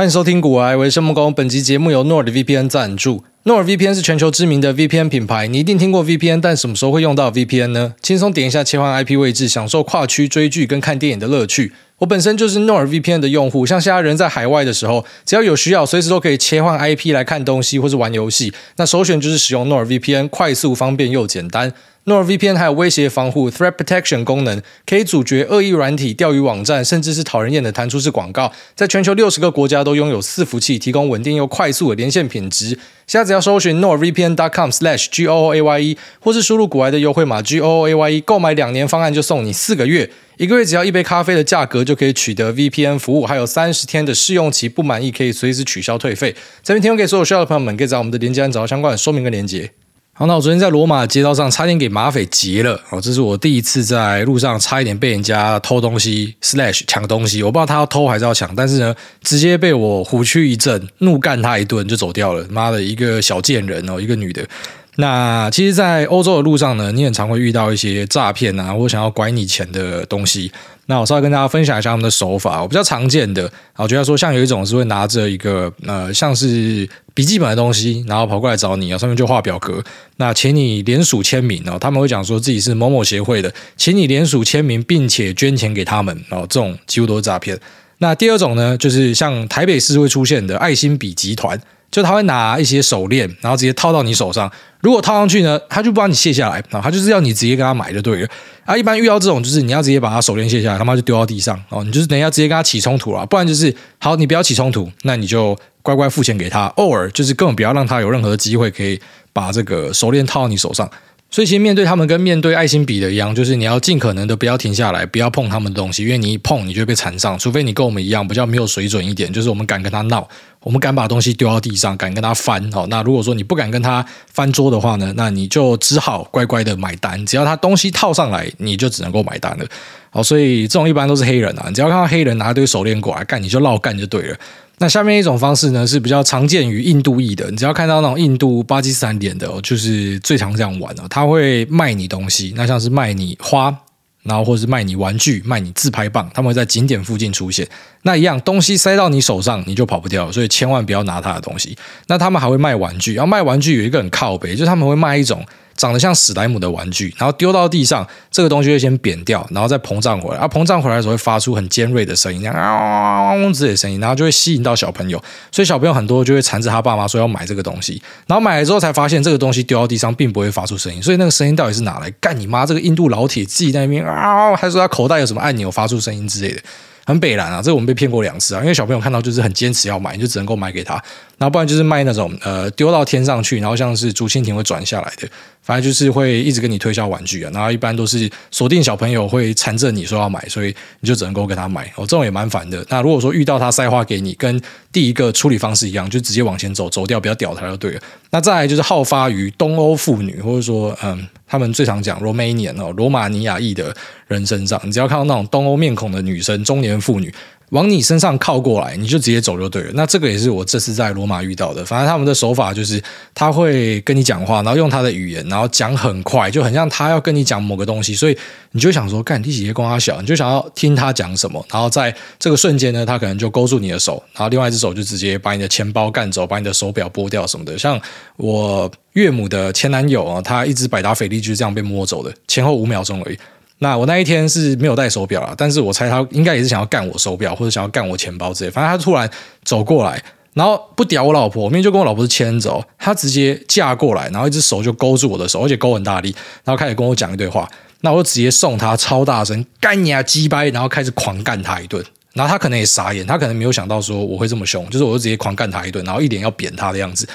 欢迎收听古癌，我是孟工。本集节目由诺尔的 VPN 赞助。诺尔 VPN 是全球知名的 VPN 品牌，你一定听过 VPN，但什么时候会用到 VPN 呢？轻松点一下切换 IP 位置，享受跨区追剧跟看电影的乐趣。我本身就是 NordVPN 的用户，像现在人在海外的时候，只要有需要，随时都可以切换 IP 来看东西或是玩游戏。那首选就是使用 NordVPN，快速、方便又简单。NordVPN 还有威胁防护 （Threat Protection） 功能，可以阻绝恶意软体、钓鱼网站，甚至是讨人厌的弹出式广告。在全球六十个国家都拥有伺服器，提供稳定又快速的连线品质。现在只要搜寻 NordVPN.com/goaye，或是输入股癌的优惠码 goaye，购买两年方案就送你四个月，一个月只要一杯咖啡的价格就可以取得 VPN 服务，还有三十天的试用期，不满意可以随时取消退费。这边提供给所有需要的朋友们，可以在我们的链接栏找到相关的说明跟连接。好，那我昨天在罗马街道上差点给马匪劫了。哦，这是我第一次在路上差一点被人家偷东西 slash 抢东西。我不知道他要偷还是要抢，但是呢，直接被我虎躯一震，怒干他一顿就走掉了。妈的，一个小贱人哦，一个女的。那其实，在欧洲的路上呢，你很常会遇到一些诈骗啊，或想要拐你钱的东西。那我稍微跟大家分享一下他们的手法，我比较常见的，我觉得说像有一种是会拿着一个呃像是笔记本的东西，然后跑过来找你啊，上面就画表格，那请你联署签名哦，他们会讲说自己是某某协会的，请你联署签名，并且捐钱给他们哦，这种几乎都是诈骗。那第二种呢，就是像台北市会出现的爱心笔集团。就他会拿一些手链，然后直接套到你手上。如果套上去呢，他就不把你卸下来啊，他就是要你直接跟他买就对了。啊，一般遇到这种，就是你要直接把他手链卸下来，他妈就丢到地上哦。你就是等一下直接跟他起冲突了，不然就是好，你不要起冲突，那你就乖乖付钱给他，偶尔就是根本不要让他有任何的机会可以把这个手链套到你手上。所以其实面对他们跟面对爱心比的一样，就是你要尽可能的不要停下来，不要碰他们的东西，因为你一碰你就被缠上。除非你跟我们一样比较没有水准一点，就是我们敢跟他闹，我们敢把东西丢到地上，敢跟他翻。好，那如果说你不敢跟他翻桌的话呢，那你就只好乖乖的买单。只要他东西套上来，你就只能够买单了。好，所以这种一般都是黑人啊，你只要看到黑人拿一堆手链过来干，你就绕干就对了。那下面一种方式呢，是比较常见于印度裔的。你只要看到那种印度、巴基斯坦点的，就是最常这样玩的。他会卖你东西，那像是卖你花，然后或者是卖你玩具、卖你自拍棒，他们会在景点附近出现。那一样东西塞到你手上，你就跑不掉。所以千万不要拿他的东西。那他们还会卖玩具，然后卖玩具有一个很靠北，就是他们会卖一种。长得像史莱姆的玩具，然后丢到地上，这个东西会先扁掉，然后再膨胀回来。啊，膨胀回来的时候会发出很尖锐的声音，这样啊嗡之类的声音，然后就会吸引到小朋友。所以小朋友很多就会缠着他爸妈说要买这个东西，然后买了之后才发现这个东西丢到地上并不会发出声音。所以那个声音到底是哪来？干你妈！这个印度老铁自己在那边啊，还说他口袋有什么按钮发出声音之类的。很北蓝啊，这个我们被骗过两次啊，因为小朋友看到就是很坚持要买，就只能够买给他，然后不然就是卖那种呃丢到天上去，然后像是竹蜻蜓会转下来的，反正就是会一直跟你推销玩具啊，然后一般都是锁定小朋友会缠着你说要买，所以你就只能够跟他买哦，这种也蛮烦的。那如果说遇到他塞花给你，跟第一个处理方式一样，就直接往前走，走掉，不要屌他就对了。那再来就是好发于东欧妇女，或者说嗯。他们最常讲 Romanian 哦，罗马尼亚裔的人身上，你只要看到那种东欧面孔的女生，中年妇女。往你身上靠过来，你就直接走就对了。那这个也是我这次在罗马遇到的。反正他们的手法就是，他会跟你讲话，然后用他的语言，然后讲很快，就很像他要跟你讲某个东西，所以你就想说，干，第几节光他小，你就想要听他讲什么。然后在这个瞬间呢，他可能就勾住你的手，然后另外一只手就直接把你的钱包干走，把你的手表剥掉什么的。像我岳母的前男友啊，他一只百达翡丽就是这样被摸走的，前后五秒钟而已。那我那一天是没有戴手表啦，但是我猜他应该也是想要干我手表，或者想要干我钱包之类。反正他突然走过来，然后不屌我老婆，明明就跟我老婆是牵着，他直接架过来，然后一只手就勾住我的手，而且勾很大力，然后开始跟我讲一堆话。那我就直接送他超大声干你啊鸡掰，然后开始狂干他一顿。然后他可能也傻眼，他可能没有想到说我会这么凶，就是我就直接狂干他一顿，然后一脸要扁他的样子，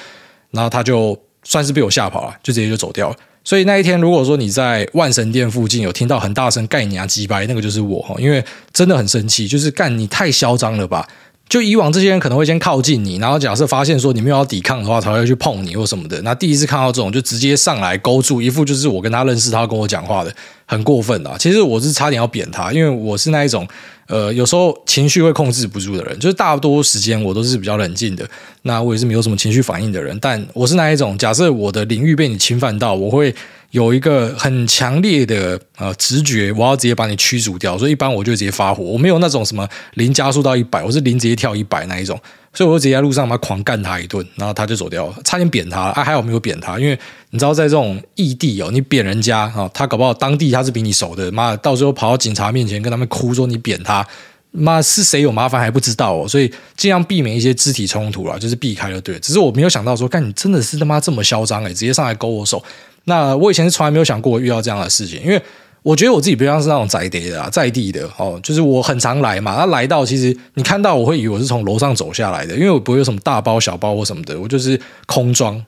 然后他就算是被我吓跑了，就直接就走掉了。所以那一天，如果说你在万神殿附近有听到很大声“干你啊鸡掰”，那个就是我哈，因为真的很生气，就是干你太嚣张了吧？就以往这些人可能会先靠近你，然后假设发现说你没有要抵抗的话，才会去碰你或什么的。那第一次看到这种，就直接上来勾住，一副就是我跟他认识，他跟我讲话的，很过分啊！其实我是差点要扁他，因为我是那一种。呃，有时候情绪会控制不住的人，就是大多时间我都是比较冷静的。那我也是没有什么情绪反应的人，但我是那一种，假设我的领域被你侵犯到，我会有一个很强烈的呃直觉，我要直接把你驱逐掉。所以一般我就直接发火，我没有那种什么零加速到一百，我是零直接跳一百那一种。所以我就直接在路上嘛狂干他一顿，然后他就走掉了，差点扁他啊，还好没有扁他，因为你知道在这种异地哦，你扁人家啊，他搞不好当地他是比你熟的，妈的，到时候跑到警察面前跟他们哭说你扁他。妈是谁有麻烦还不知道哦，所以尽量避免一些肢体冲突啦，就是避开就对。只是我没有想到说，干你真的是他妈这么嚣张诶，直接上来勾我手。那我以前是从来没有想过我遇到这样的事情，因为我觉得我自己不像是那种在地的啊，在地的哦，就是我很常来嘛。他来到其实你看到我会以为我是从楼上走下来的，因为我不会有什么大包小包或什么的，我就是空装。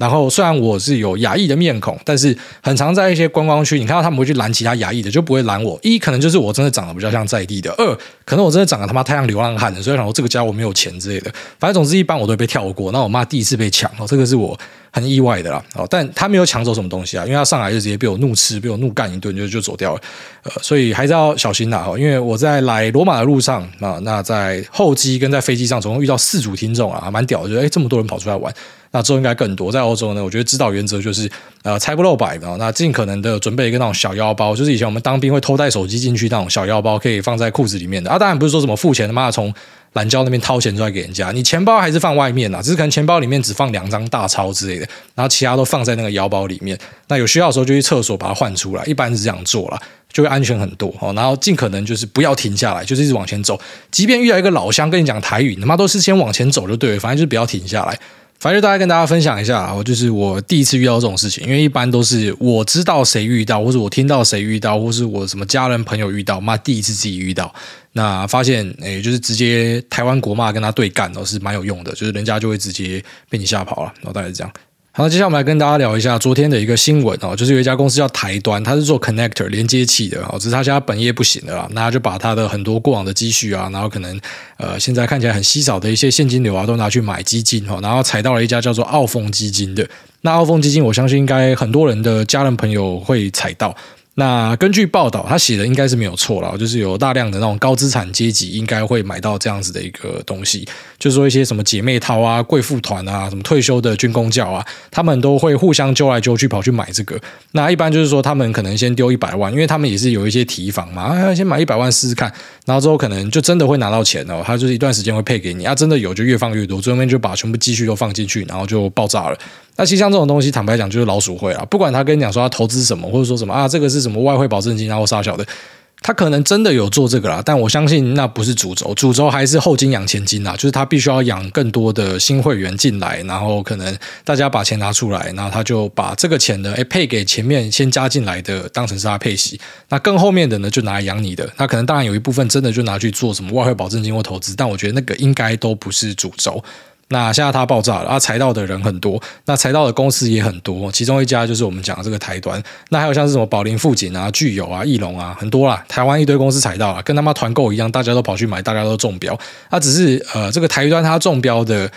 然后虽然我是有亚裔的面孔，但是很常在一些观光区，你看到他们会去拦其他亚裔的，就不会拦我。一可能就是我真的长得比较像在地的；二可能我真的长得他妈太像流浪汉了，所以然后这个家我没有钱之类的。反正总之一般我都会被跳过。那我妈第一次被抢哦，这个是我很意外的啦。哦，但他没有抢走什么东西啊，因为他上来就直接被我怒斥，被我怒干一顿就就走掉了。呃，所以还是要小心啦。哈，因为我在来罗马的路上啊，那在候机跟在飞机上总共遇到四组听众啊，蛮屌的，就哎这么多人跑出来玩。那之后应该更多，在欧洲呢，我觉得指导原则就是，呃，财不露白啊，那尽可能的准备一个那种小腰包，就是以前我们当兵会偷带手机进去那种小腰包，可以放在裤子里面的啊。当然不是说什么付钱他妈从懒觉那边掏钱出来给人家，你钱包还是放外面啊，只是可能钱包里面只放两张大钞之类的，然后其他都放在那个腰包里面。那有需要的时候就去厕所把它换出来，一般是这样做啦，就会安全很多哦。然后尽可能就是不要停下来，就是一直往前走，即便遇到一个老乡跟你讲台语，你他妈都是先往前走就对了，反正就是不要停下来。反正大概跟大家分享一下，我就是我第一次遇到这种事情，因为一般都是我知道谁遇到，或者我听到谁遇到，或是我什么家人朋友遇到，妈第一次自己遇到，那发现诶，就是直接台湾国骂跟他对干都是蛮有用的，就是人家就会直接被你吓跑了，然后大概是这样。好，接下来我们来跟大家聊一下昨天的一个新闻哦，就是有一家公司叫台端，它是做 connector 连接器的哦，只是它现在本业不行了啦，那他就把他的很多过往的积蓄啊，然后可能呃现在看起来很稀少的一些现金流啊，都拿去买基金哦，然后踩到了一家叫做澳丰基金的，那澳丰基金我相信应该很多人的家人朋友会踩到。那根据报道，他写的应该是没有错了，就是有大量的那种高资产阶级应该会买到这样子的一个东西，就是说一些什么姐妹淘啊、贵妇团啊、什么退休的军工教啊，他们都会互相揪来揪去跑去买这个。那一般就是说，他们可能先丢一百万，因为他们也是有一些提防嘛，啊，先买一百万试试看，然后之后可能就真的会拿到钱哦，他就是一段时间会配给你啊，真的有就越放越多，最后面就把全部积蓄都放进去，然后就爆炸了。那其实像这种东西，坦白讲就是老鼠会啊。不管他跟你讲说他投资什么，或者说什么啊，这个是什么外汇保证金，然后杀小的，他可能真的有做这个啦。但我相信那不是主轴，主轴还是后金养前金啦，就是他必须要养更多的新会员进来，然后可能大家把钱拿出来，然后他就把这个钱呢，诶配给前面先加进来的，当成是他配息。那更后面的呢，就拿来养你的。那可能当然有一部分真的就拿去做什么外汇保证金或投资，但我觉得那个应该都不是主轴。那现在它爆炸了，啊，踩到的人很多，那踩到的公司也很多，其中一家就是我们讲的这个台端，那还有像是什么宝林富锦啊、聚友啊、义隆啊，很多啦，台湾一堆公司踩到了，跟他妈团购一样，大家都跑去买，大家都中标，它只是呃，这个台端它中标的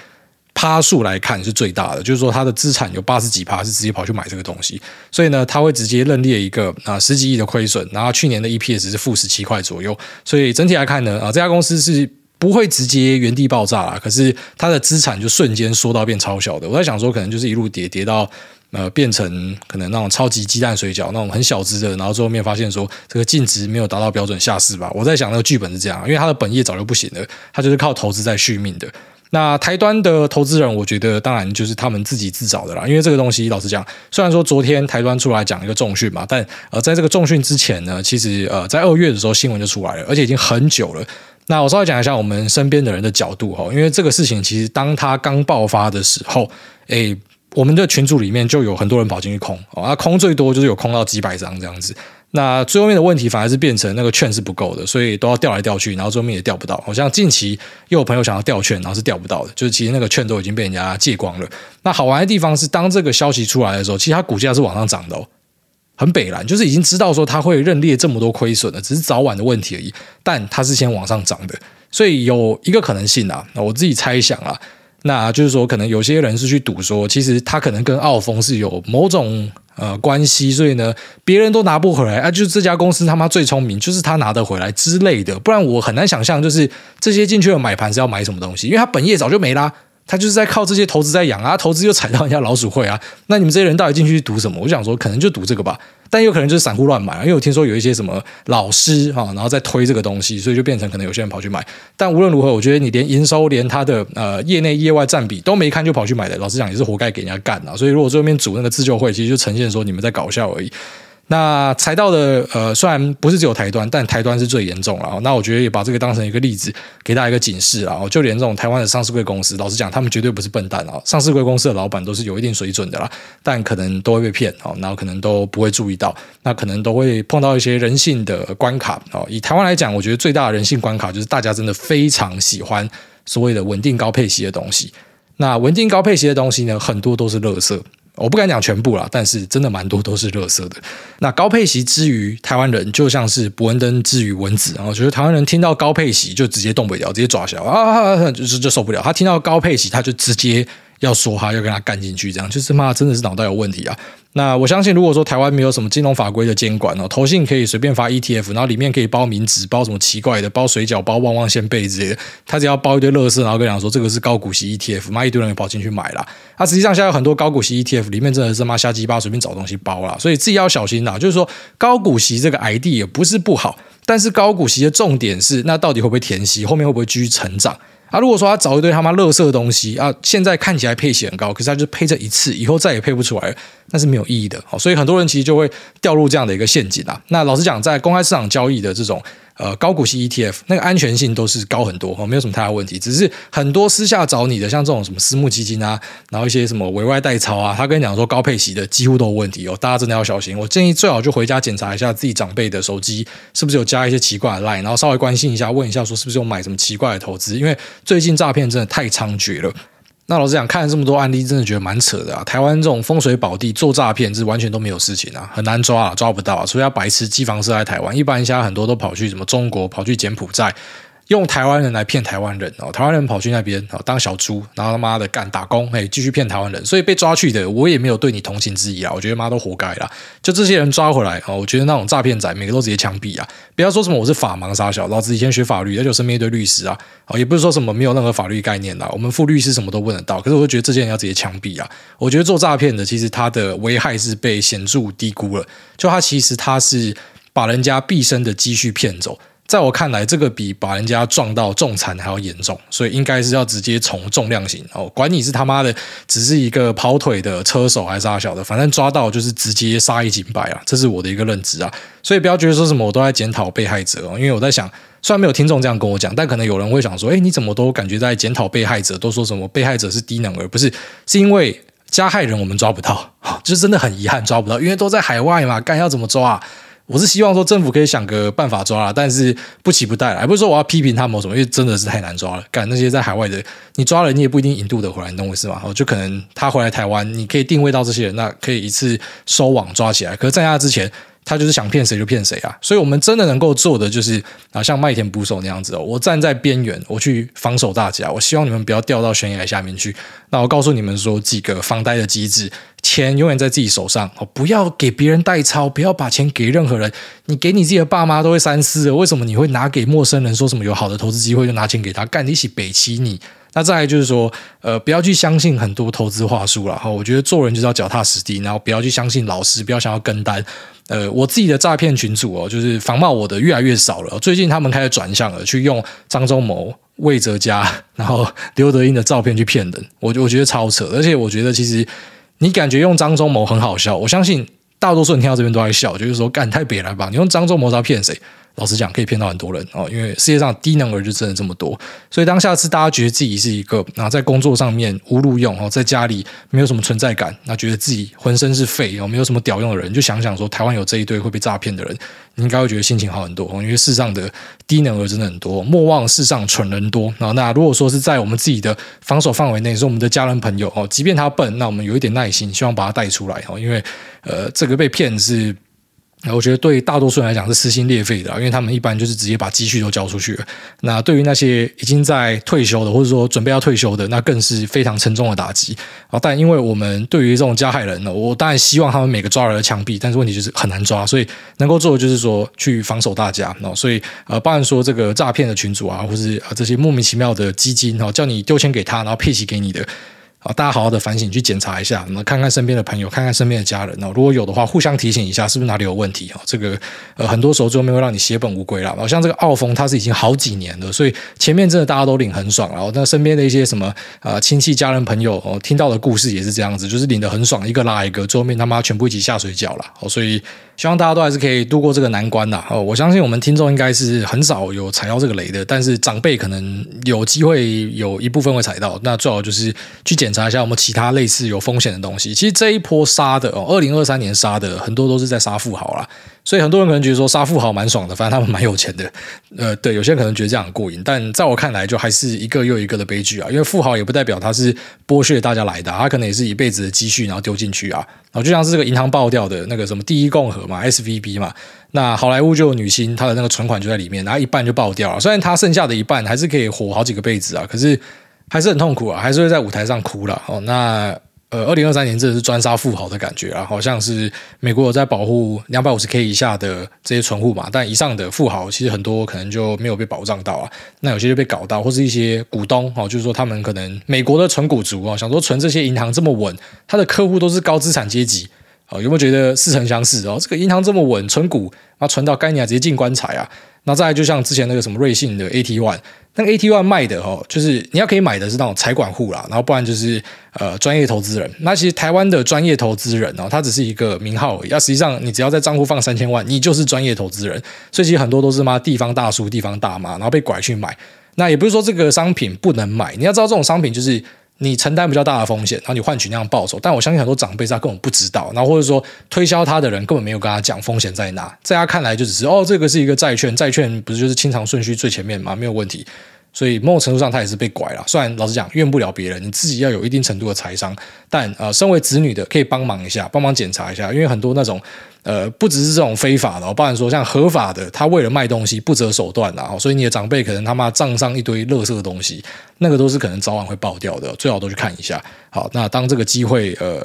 趴数来看是最大的，就是说它的资产有八十几趴是直接跑去买这个东西，所以呢，它会直接认列一个啊、十几亿的亏损，然后去年的 EPS 是负十七块左右，所以整体来看呢，啊、呃，这家公司是。不会直接原地爆炸啦，可是它的资产就瞬间缩到变超小的。我在想说，可能就是一路跌跌到呃变成可能那种超级鸡蛋水饺那种很小只的，然后最后面发现说这个净值没有达到标准下市吧。我在想那个剧本是这样，因为它的本业早就不行了，它就是靠投资在续命的。那台端的投资人，我觉得当然就是他们自己自找的啦，因为这个东西老实讲，虽然说昨天台端出来讲一个重讯嘛，但呃在这个重讯之前呢，其实呃在二月的时候新闻就出来了，而且已经很久了。那我稍微讲一下我们身边的人的角度哈，因为这个事情其实当它刚爆发的时候，诶，我们的群组里面就有很多人跑进去空，啊，空最多就是有空到几百张这样子。那最后面的问题反而是变成那个券是不够的，所以都要调来调去，然后最后面也调不到。好像近期又有朋友想要调券，然后是调不到的，就是其实那个券都已经被人家借光了。那好玩的地方是，当这个消息出来的时候，其实它股价是往上涨的哦。很北蓝，就是已经知道说它会认列这么多亏损了，只是早晚的问题而已。但它是先往上涨的，所以有一个可能性啊，我自己猜想啊，那就是说可能有些人是去赌说，其实他可能跟澳丰是有某种呃关系，所以呢，别人都拿不回来啊，就是这家公司他妈最聪明，就是他拿得回来之类的。不然我很难想象，就是这些进去的买盘是要买什么东西，因为他本业早就没啦。他就是在靠这些投资在养啊，投资又踩到人家老鼠会啊，那你们这些人到底进去赌什么？我想说，可能就赌这个吧，但有可能就是散户乱买，因为我听说有一些什么老师啊，然后在推这个东西，所以就变成可能有些人跑去买。但无论如何，我觉得你连营收、连他的呃业内业外占比都没看就跑去买的，老实讲也是活该给人家干啊。所以如果最后面组那个自救会，其实就呈现说你们在搞笑而已。那踩到的呃，虽然不是只有台端，但台端是最严重了。那我觉得也把这个当成一个例子，给大家一个警示啊。就连这种台湾的上市贵公司，老实讲，他们绝对不是笨蛋啊。上市贵公司的老板都是有一定水准的啦，但可能都会被骗哦，然后可能都不会注意到，那可能都会碰到一些人性的关卡哦。以台湾来讲，我觉得最大的人性关卡就是大家真的非常喜欢所谓的稳定高配息的东西。那稳定高配息的东西呢，很多都是垃圾。我不敢讲全部啦，但是真的蛮多都是垃圾的。那高配席之于台湾人，就像是伯恩登之于蚊子，然后觉得台湾人听到高配席就直接动不了，直接抓起来啊，就是就受不了。他听到高配席，他就直接要说他要跟他干进去，这样就是妈真的是脑袋有问题啊。那我相信，如果说台湾没有什么金融法规的监管哦，投信可以随便发 ETF，然后里面可以包名纸、包什么奇怪的、包水饺、包旺旺仙贝之类的，他只要包一堆垃圾，然后跟你讲说这个是高股息 ETF，妈一堆人也跑进去买了。那、啊、实际上现在有很多高股息 ETF 里面真的是妈瞎鸡巴随便找东西包了，所以自己要小心呐。就是说高股息这个 ID 也不是不好，但是高股息的重点是那到底会不会填息，后面会不会继续成长？啊，如果说他找一堆他妈垃圾的东西啊，现在看起来配息很高，可是他就配这一次，以后再也配不出来，那是没有意义的。好，所以很多人其实就会掉入这样的一个陷阱啊。那老实讲，在公开市场交易的这种。呃，高股息 ETF 那个安全性都是高很多哈，没有什么太大问题。只是很多私下找你的，像这种什么私募基金啊，然后一些什么委外代操啊，他跟你讲说高配息的几乎都有问题哦，大家真的要小心。我建议最好就回家检查一下自己长辈的手机是不是有加一些奇怪的 line，然后稍微关心一下，问一下说是不是有买什么奇怪的投资，因为最近诈骗真的太猖獗了。那老实讲，看了这么多案例，真的觉得蛮扯的啊！台湾这种风水宝地做诈骗，是完全都没有事情啊，很难抓啊，抓不到啊，所以要白痴机房设在台湾，一般现在很多都跑去什么中国，跑去柬埔寨。用台湾人来骗台湾人哦，台湾人跑去那边哦当小猪，然后他妈的干打工，嘿，继续骗台湾人，所以被抓去的我也没有对你同情之意啊，我觉得妈都活该啦。就这些人抓回来哦，我觉得那种诈骗仔每个都直接枪毙啊！不要说什么我是法盲杀小，老子以前学法律，而且身边一堆律师啊，哦，也不是说什么没有任何法律概念啦，我们副律师什么都问得到，可是我就觉得这些人要直接枪毙啊！我觉得做诈骗的其实他的危害是被显著低估了，就他其实他是把人家毕生的积蓄骗走。在我看来，这个比把人家撞到重残还要严重，所以应该是要直接从重量刑哦。管你是他妈的只是一个跑腿的车手还是阿小的，反正抓到就是直接杀一儆百啊！这是我的一个认知啊。所以不要觉得说什么我都在检讨被害者哦，因为我在想，虽然没有听众这样跟我讲，但可能有人会想说：哎，你怎么都感觉在检讨被害者？都说什么被害者是低能儿？不是，是因为加害人我们抓不到，就是真的很遗憾抓不到，因为都在海外嘛，干要怎么抓啊？我是希望说政府可以想个办法抓啦，但是不期不待，还不是说我要批评他们什么，因为真的是太难抓了。干那些在海外的，你抓了你也不一定引渡得回来，你懂我意思吗？就可能他回来台湾，你可以定位到这些人，那可以一次收网抓起来。可是在他之前。他就是想骗谁就骗谁啊！所以我们真的能够做的就是啊，像麦田捕手那样子哦，我站在边缘，我去防守大家。我希望你们不要掉到悬崖下面去。那我告诉你们说几个防呆的机制：钱永远在自己手上哦，不要给别人代操，不要把钱给任何人。你给你自己的爸妈都会三思，为什么你会拿给陌生人？说什么有好的投资机会就拿钱给他？干你一起北齐你。那再来就是说，呃，不要去相信很多投资话术了哈。我觉得做人就是要脚踏实地，然后不要去相信老师，不要想要跟单。呃，我自己的诈骗群组哦，就是仿冒我的越来越少了。最近他们开始转向了，去用张忠谋、魏哲家，然后刘德英的照片去骗人。我我觉得超扯，而且我觉得其实你感觉用张忠谋很好笑，我相信大多数人听到这边都在笑，就是说干太别了吧？你用张忠谋要骗谁？老实讲，可以骗到很多人哦，因为世界上低能儿就真的这么多，所以当下次大家觉得自己是一个啊，在工作上面无路用哦，在家里没有什么存在感，那觉得自己浑身是废哦，没有什么屌用的人，就想想说，台湾有这一堆会被诈骗的人，你应该会觉得心情好很多哦，因为世上的低能儿真的很多，莫忘世上蠢人多啊。那如果说是在我们自己的防守范围内，是我们的家人朋友哦，即便他笨，那我们有一点耐心，希望把他带出来哦，因为呃，这个被骗是。那我觉得对大多数人来讲是撕心裂肺的，因为他们一般就是直接把积蓄都交出去了。那对于那些已经在退休的，或者说准备要退休的，那更是非常沉重的打击啊！但因为我们对于这种加害人呢，我当然希望他们每个抓人都枪毙，但是问题就是很难抓，所以能够做的就是说去防守大家。所以呃，包含说这个诈骗的群主啊，或是这些莫名其妙的基金哦，叫你丢钱给他，然后配息给你的。啊，大家好好的反省，去检查一下，那看看身边的朋友，看看身边的家人哦。如果有的话，互相提醒一下，是不是哪里有问题？哈，这个呃，很多时候最后面会让你血本无归了。好像这个澳风，它是已经好几年了，所以前面真的大家都领很爽。然后那身边的一些什么呃亲戚、家人、朋友哦，听到的故事也是这样子，就是领的很爽，一个拉一个，最后面他妈全部一起下水饺了。哦，所以。希望大家都还是可以度过这个难关啦！哦，我相信我们听众应该是很少有踩到这个雷的，但是长辈可能有机会有一部分会踩到。那最好就是去检查一下有没有其他类似有风险的东西。其实这一波杀的哦，二零二三年杀的很多都是在杀富豪啦。所以很多人可能觉得说杀富豪蛮爽的，反正他们蛮有钱的。呃，对，有些人可能觉得这样很过瘾，但在我看来，就还是一个又一个的悲剧啊！因为富豪也不代表他是剥削大家来的，他可能也是一辈子的积蓄然后丢进去啊。然后就像是这个银行爆掉的那个什么第一共和嘛，SVB 嘛，那好莱坞就有女星，她的那个存款就在里面，然后一半就爆掉了。虽然她剩下的一半还是可以活好几个辈子啊，可是还是很痛苦啊，还是会在舞台上哭了。哦，那。呃，二零二三年真的是专杀富豪的感觉啊，好像是美国有在保护两百五十 K 以下的这些存户嘛，但以上的富豪其实很多可能就没有被保障到啊，那有些就被搞到，或是一些股东哦，就是说他们可能美国的存股族啊，想说存这些银行这么稳，他的客户都是高资产阶级啊，有没有觉得似曾相识哦？这个银行这么稳，存股啊，存到该年直接进棺材啊，那再来就像之前那个什么瑞信的 AT1。那 AT1 卖的哦，就是你要可以买的是那种财管户啦，然后不然就是呃专业投资人。那其实台湾的专业投资人哦，他只是一个名号而已。那实际上你只要在账户放三千万，你就是专业投资人。所以其实很多都是嘛地方大叔、地方大妈，然后被拐去买。那也不是说这个商品不能买，你要知道这种商品就是。你承担比较大的风险，然后你换取那样报酬，但我相信很多长辈他根本不知道，然后或者说推销他的人根本没有跟他讲风险在哪，在他看来就只是哦，这个是一个债券，债券不是就是清偿顺序最前面吗？没有问题。所以某种程度上，他也是被拐了。虽然老实讲，怨不了别人，你自己要有一定程度的财商。但呃，身为子女的，可以帮忙一下，帮忙检查一下，因为很多那种呃，不只是这种非法的，包含说像合法的，他为了卖东西不择手段的，所以你的长辈可能他妈账上一堆垃圾的东西，那个都是可能早晚会爆掉的，最好都去看一下。好，那当这个机会呃。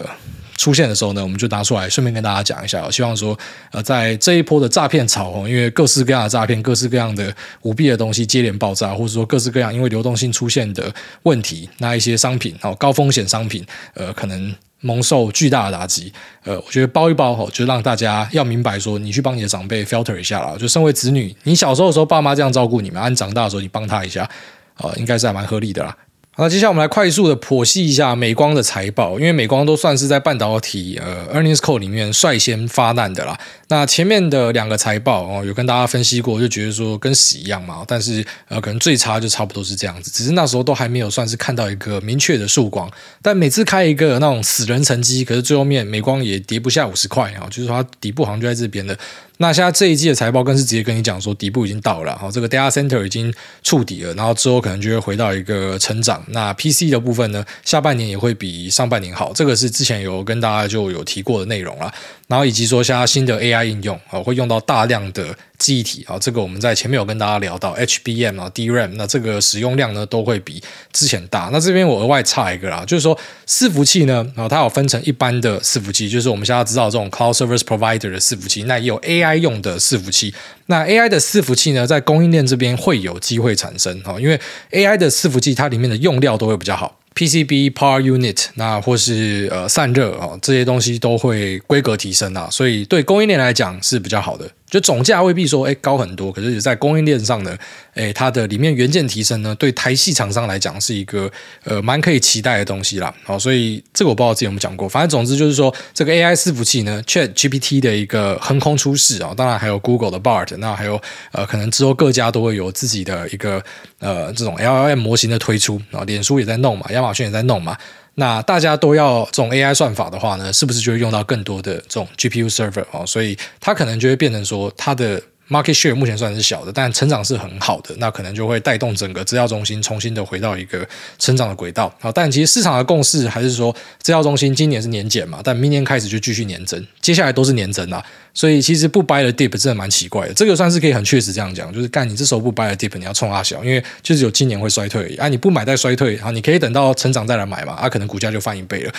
出现的时候呢，我们就拿出来，顺便跟大家讲一下。希望说，呃，在这一波的诈骗潮，因为各式各样的诈骗、各式各样的舞弊的东西接连爆炸，或者说各式各样因为流动性出现的问题，那一些商品哦，高风险商品，呃，可能蒙受巨大的打击。呃，我觉得包一包哦，就让大家要明白说，你去帮你的长辈 filter 一下啦。就身为子女，你小时候的时候，爸妈这样照顾你们，按长大的时候你帮他一下，呃，应该是还蛮合理的啦。那接下来我们来快速的剖析一下美光的财报，因为美光都算是在半导体呃 earnings call 里面率先发难的啦。那前面的两个财报哦，有跟大家分析过，就觉得说跟屎一样嘛。但是呃，可能最差就差不多是这样子，只是那时候都还没有算是看到一个明确的曙光。但每次开一个那种死人成绩，可是最后面美光也跌不下五十块啊，就是说它底部好像就在这边的。那现在这一季的财报更是直接跟你讲说底部已经到了，哈，这个 data center 已经触底了，然后之后可能就会回到一个成长。那 PC 的部分呢，下半年也会比上半年好，这个是之前有跟大家就有提过的内容了。然后以及说现在新的 AI 应用啊，会用到大量的。记忆体啊，这个我们在前面有跟大家聊到 HBM 啊，DRAM，那这个使用量呢都会比之前大。那这边我额外插一个啦，就是说伺服器呢，啊，它有分成一般的伺服器，就是我们现在知道这种 Cloud Service Provider 的伺服器，那也有 AI 用的伺服器。那 AI 的伺服器呢，在供应链这边会有机会产生啊，因为 AI 的伺服器它里面的用料都会比较好。PCB Power Unit，那或是呃散热啊，这些东西都会规格提升啊，所以对供应链来讲是比较好的。就总价未必说哎高很多，可是在供应链上呢，哎它的里面元件提升呢，对台系厂商来讲是一个呃蛮可以期待的东西啦。好，所以这个我不知道之前有没有讲过，反正总之就是说这个 AI 伺服器呢，Chat GPT 的一个横空出世啊，当然还有 Google 的 Bard，那还有呃可能之后各家都会有自己的一个呃这种 LLM 模型的推出啊，脸书也在弄嘛，亚马逊也在弄嘛。那大家都要这种 AI 算法的话呢，是不是就会用到更多的这种 GPU server 啊？所以它可能就会变成说，它的 market share 目前算是小的，但成长是很好的，那可能就会带动整个资料中心重新的回到一个成长的轨道。好，但其实市场的共识还是说，资料中心今年是年减嘛，但明年开始就继续年增，接下来都是年增啊。所以其实不 buy the dip 真的蛮奇怪的，这个算是可以很确实这样讲，就是干你这时候不 buy the dip，你要冲阿小，因为就是有今年会衰退而已啊，你不买再衰退，好，你可以等到成长再来买嘛，啊，可能股价就翻一倍了。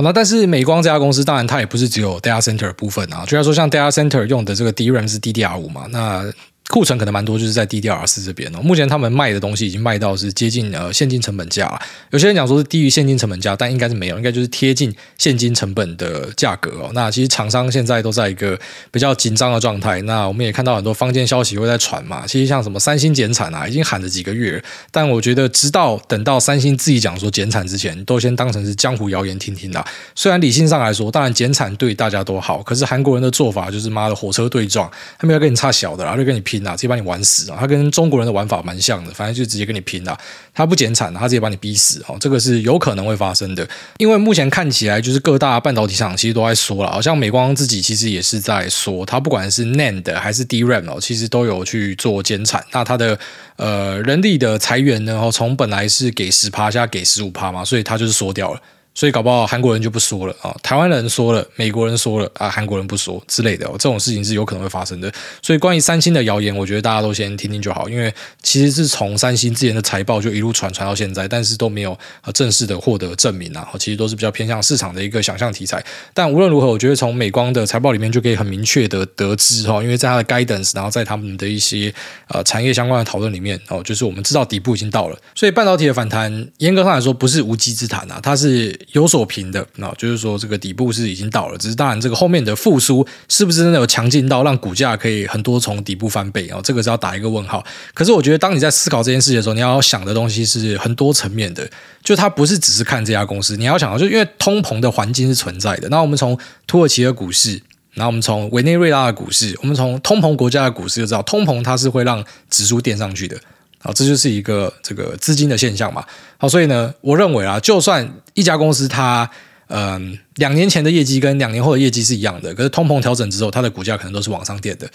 好，那但是美光这家公司，当然它也不是只有 data center 部分啊，就像说像 data center 用的这个 DRAM 是 DDR 五嘛，那。库存可能蛮多，就是在 DDR 四这边哦。目前他们卖的东西已经卖到是接近呃现金成本价了。有些人讲说是低于现金成本价，但应该是没有，应该就是贴近现金成本的价格哦。那其实厂商现在都在一个比较紧张的状态。那我们也看到很多坊间消息会在传嘛。其实像什么三星减产啊，已经喊了几个月。但我觉得直到等到三星自己讲说减产之前，都先当成是江湖谣言听听啦。虽然理性上来说，当然减产对大家都好，可是韩国人的做法就是妈的火车对撞，他们要跟你差小的啦，就跟你拼。直接把你玩死啊！他跟中国人的玩法蛮像的，反正就直接跟你拼了。他不减产，他直接把你逼死哦。这个是有可能会发生的，因为目前看起来就是各大半导体厂其实都在说了，好像美光自己其实也是在说，它不管是 NAND 还是 DRAM 哦，其实都有去做减产。那它的呃人力的裁员呢，从本来是给十趴，现在给十五趴嘛，所以它就是缩掉了。所以搞不好韩国人就不说了啊，台湾人说了，美国人说了啊，韩国人不说之类的哦，这种事情是有可能会发生的。所以关于三星的谣言，我觉得大家都先听听就好，因为其实是从三星之前的财报就一路传传到现在，但是都没有正式的获得证明啊。其实都是比较偏向市场的一个想象题材。但无论如何，我觉得从美光的财报里面就可以很明确的得知哈，因为在它的 guidance，然后在他们的一些呃产业相关的讨论里面哦，就是我们知道底部已经到了。所以半导体的反弹，严格上来说不是无稽之谈啊，它是。有所平的，那就是说这个底部是已经到了，只是当然这个后面的复苏是不是真的有强劲到让股价可以很多从底部翻倍啊？这个是要打一个问号。可是我觉得当你在思考这件事情的时候，你要想的东西是很多层面的，就它不是只是看这家公司，你要想到，就因为通膨的环境是存在的。那我们从土耳其的股市，然后我们从委内瑞拉的股市，我们从通膨国家的股市就知道，通膨它是会让指数垫上去的。好，这就是一个这个资金的现象嘛。好，所以呢，我认为啊，就算一家公司它嗯、两年前的业绩跟两年后的业绩是一样的，可是通膨调整之后，它的股价可能都是往上垫的。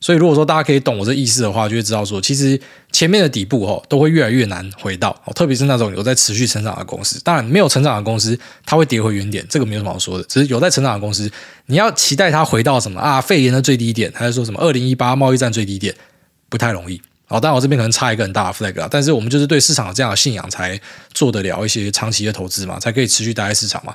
所以如果说大家可以懂我这意思的话，就会知道说，其实前面的底部哦都会越来越难回到，特别是那种有在持续成长的公司。当然，没有成长的公司，它会跌回原点，这个没有什么好说的。只是有在成长的公司，你要期待它回到什么啊？肺炎的最低点，还是说什么二零一八贸易战最低点，不太容易。好，当然我这边可能差一个很大的 flag 啊，但是我们就是对市场这样的信仰，才做得了一些长期的投资嘛，才可以持续待在市场嘛。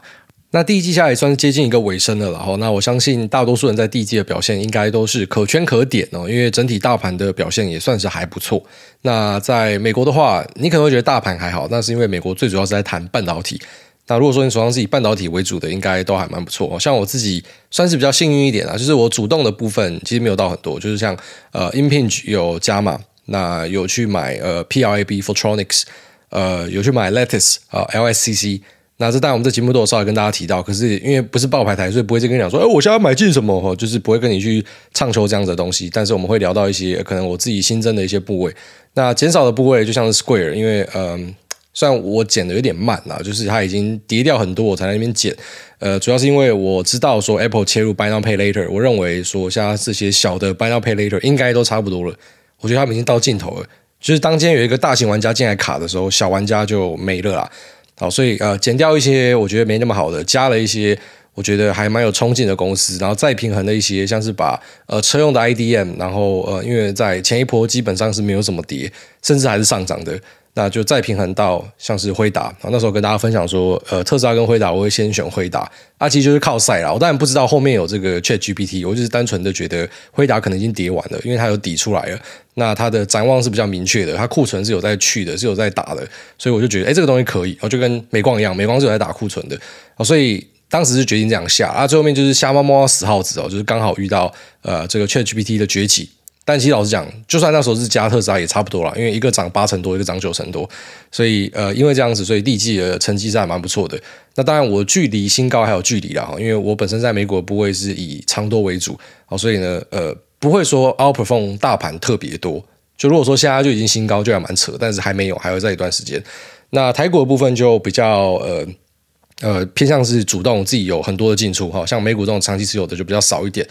那第一季下来也算是接近一个尾声了，然后那我相信大多数人在第一季的表现应该都是可圈可点哦，因为整体大盘的表现也算是还不错。那在美国的话，你可能会觉得大盘还好，那是因为美国最主要是在谈半导体。那如果说你手上是以半导体为主的，应该都还蛮不错。像我自己算是比较幸运一点啊，就是我主动的部分其实没有到很多，就是像呃英片有加码。那有去买呃 PLAB Photronics，呃有去买 Lattice 啊 LSCC，那这当然我们这节目都有稍微跟大家提到，可是因为不是报牌台，所以不会跟你讲说，哎，我现在买进什么哈，就是不会跟你去唱秋这样子的东西。但是我们会聊到一些可能我自己新增的一些部位，那减少的部位就像是 Square，因为嗯、呃，虽然我减的有点慢啦，就是它已经跌掉很多，我才在那边减。呃，主要是因为我知道说 Apple 切入 Buy Now Pay Later，我认为说像这些小的 Buy Now Pay Later 应该都差不多了。我觉得他们已经到尽头了，就是当今天有一个大型玩家进来卡的时候，小玩家就没了啦。好，所以呃，减掉一些我觉得没那么好的，加了一些我觉得还蛮有冲劲的公司，然后再平衡了一些，像是把呃车用的 IDM，然后呃，因为在前一波基本上是没有什么跌，甚至还是上涨的。那就再平衡到像是辉达，那时候跟大家分享说，呃，特斯拉跟辉达，我会先选辉达，啊，其实就是靠赛啦。我当然不知道后面有这个 ChatGPT，我就是单纯的觉得辉达可能已经跌完了，因为它有底出来了。那它的展望是比较明确的，它库存是有在去的，是有在打的，所以我就觉得，哎，这个东西可以，我就跟美光一样，美光是有在打库存的，所以当时是决定这样下，啊，最后面就是瞎猫猫死耗子哦，就是刚好遇到呃这个 ChatGPT 的崛起。但其实老实讲，就算那时候是加特斯拉也差不多了，因为一个涨八成多，一个涨九成多，所以呃，因为这样子，所以第一季的成绩是还蛮不错的。那当然，我距离新高还有距离啦，哈，因为我本身在美国的部位是以长多为主，好，所以呢，呃，不会说 outperform 大盘特别多。就如果说现在就已经新高，就还蛮扯，但是还没有，还会在一段时间。那台股的部分就比较呃呃偏向是主动自己有很多的进出，哈，像美股这种长期持有的就比较少一点。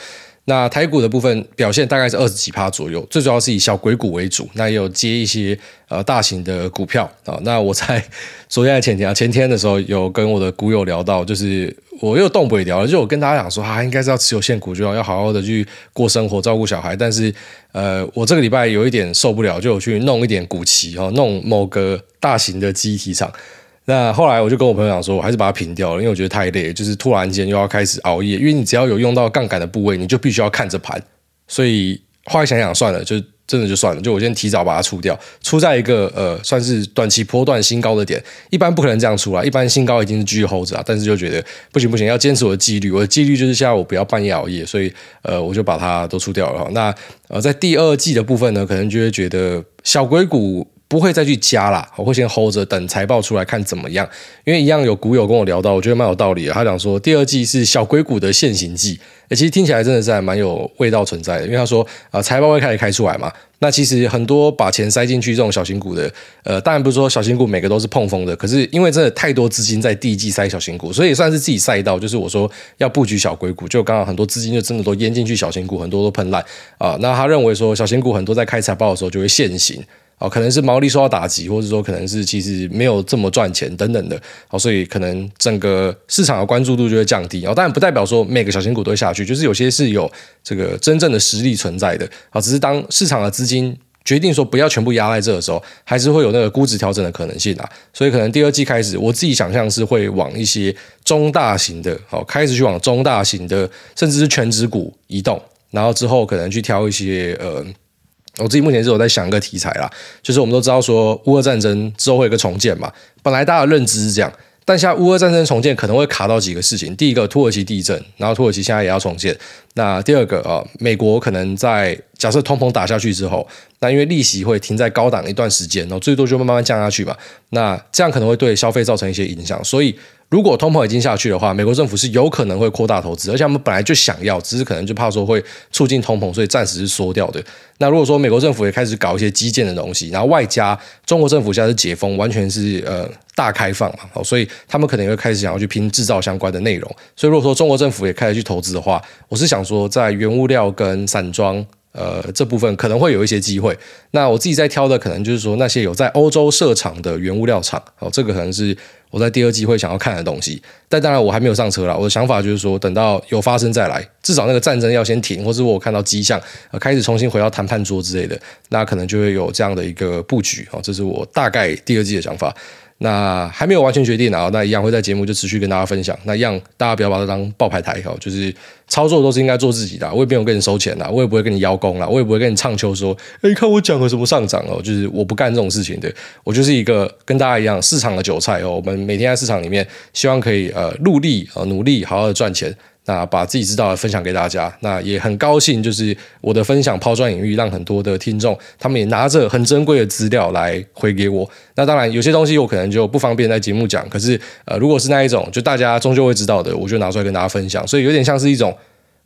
那台股的部分表现大概是二十几趴左右，最主要是以小鬼股为主，那也有接一些呃大型的股票啊。那我在 昨天、前天啊、前天的时候有跟我的股友聊到，就是我又动不了了，就我跟大家讲说啊，应该是要持有现股，就要要好好的去过生活、照顾小孩。但是呃，我这个礼拜有一点受不了，就有去弄一点股期哦，弄某个大型的记忆体厂。那后来我就跟我朋友讲说，我还是把它平掉了，因为我觉得太累，就是突然间又要开始熬夜，因为你只要有用到杠杆的部位，你就必须要看着盘，所以后来想想算了，就真的就算了，就我先提早把它出掉，出在一个呃算是短期波段新高的点，一般不可能这样出来，一般新高已经是继续 hold 着啊，但是就觉得不行不行，要坚持我的纪律，我的纪律就是下午不要半夜熬夜，所以呃我就把它都出掉了。那呃在第二季的部分呢，可能就会觉得小鬼谷。不会再去加啦，我会先 hold 着等财报出来看怎么样。因为一样有股友跟我聊到，我觉得蛮有道理的。他讲说第二季是小鬼股的现行季，其实听起来真的是还蛮有味道存在的。因为他说啊、呃，财报会开始开出来嘛，那其实很多把钱塞进去这种小型股的，呃，当然不是说小型股每个都是碰风的，可是因为真的太多资金在第一季塞小型股，所以也算是自己赛道。就是我说要布局小鬼股，就刚好很多资金就真的都淹进去小型股，很多都喷烂啊。那他认为说小型股很多在开财报的时候就会现行。哦，可能是毛利受到打击，或者说可能是其实没有这么赚钱等等的，哦，所以可能整个市场的关注度就会降低。哦，当然不代表说每个小型股都会下去，就是有些是有这个真正的实力存在的。啊，只是当市场的资金决定说不要全部压在这的时候，还是会有那个估值调整的可能性啊。所以可能第二季开始，我自己想象是会往一些中大型的，哦，开始去往中大型的，甚至是全值股移动，然后之后可能去挑一些呃。我自己目前是有在想一个题材啦，就是我们都知道说乌俄战争之后会有个重建嘛，本来大家的认知是这样，但现在乌俄战争重建可能会卡到几个事情，第一个土耳其地震，然后土耳其现在也要重建，那第二个啊，美国可能在假设通膨打下去之后，那因为利息会停在高档一段时间，然后最多就慢慢降下去嘛，那这样可能会对消费造成一些影响，所以。如果通膨已经下去的话，美国政府是有可能会扩大投资，而且他们本来就想要，只是可能就怕说会促进通膨，所以暂时是缩掉的。那如果说美国政府也开始搞一些基建的东西，然后外加中国政府现在是解封，完全是呃大开放嘛，所以他们可能会开始想要去拼制造相关的内容。所以如果说中国政府也开始去投资的话，我是想说在原物料跟散装。呃，这部分可能会有一些机会。那我自己在挑的，可能就是说那些有在欧洲设厂的原物料厂，哦，这个可能是我在第二季会想要看的东西。但当然，我还没有上车啦。我的想法就是说，等到有发生再来，至少那个战争要先停，或是我看到迹象，呃，开始重新回到谈判桌之类的，那可能就会有这样的一个布局。哦，这是我大概第二季的想法。那还没有完全决定啊，那一样会在节目就持续跟大家分享。那一样大家不要把它当爆牌台哦，就是操作都是应该做自己的。我也没有跟你收钱啦，我也不会跟你邀功啦，我也不会跟你唱秋说，哎，看我讲了什么上涨哦，就是我不干这种事情的。我就是一个跟大家一样市场的韭菜哦。我们每天在市场里面，希望可以呃努力呃努力好好的赚钱。那把自己知道的分享给大家，那也很高兴，就是我的分享抛砖引玉，让很多的听众他们也拿着很珍贵的资料来回给我。那当然有些东西我可能就不方便在节目讲，可是呃，如果是那一种就大家终究会知道的，我就拿出来跟大家分享。所以有点像是一种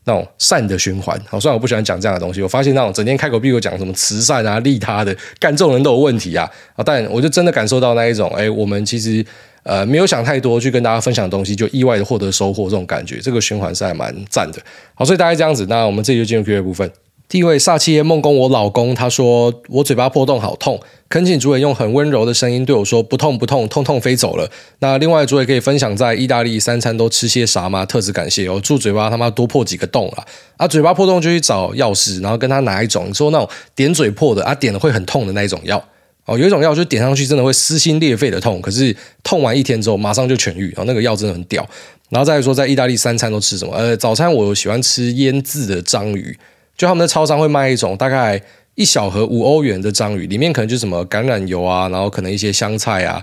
那种善的循环。好，虽然我不喜欢讲这样的东西，我发现那种整天开口闭口讲什么慈善啊、利他的，干这种人都有问题啊。啊，但我就真的感受到那一种，哎，我们其实。呃，没有想太多，去跟大家分享东西，就意外的获得收获，这种感觉，这个循环是还蛮赞的。好，所以大概这样子，那我们这里就进入 Q&A 部分。第一位煞气夜梦工，我老公他说我嘴巴破洞好痛，恳请主委用很温柔的声音对我说不痛不痛，痛痛飞走了。那另外主委可以分享在意大利三餐都吃些啥吗？特此感谢。哦祝嘴巴他妈多破几个洞了啊！嘴巴破洞就去找药师，然后跟他拿一种，你说那种点嘴破的啊，点了会很痛的那一种药。哦，有一种药就点上去真的会撕心裂肺的痛，可是痛完一天之后马上就痊愈，然后那个药真的很屌。然后再说，在意大利三餐都吃什么？呃，早餐我喜欢吃腌制的章鱼，就他们的超商会卖一种大概一小盒五欧元的章鱼，里面可能就是什么橄榄油啊，然后可能一些香菜啊，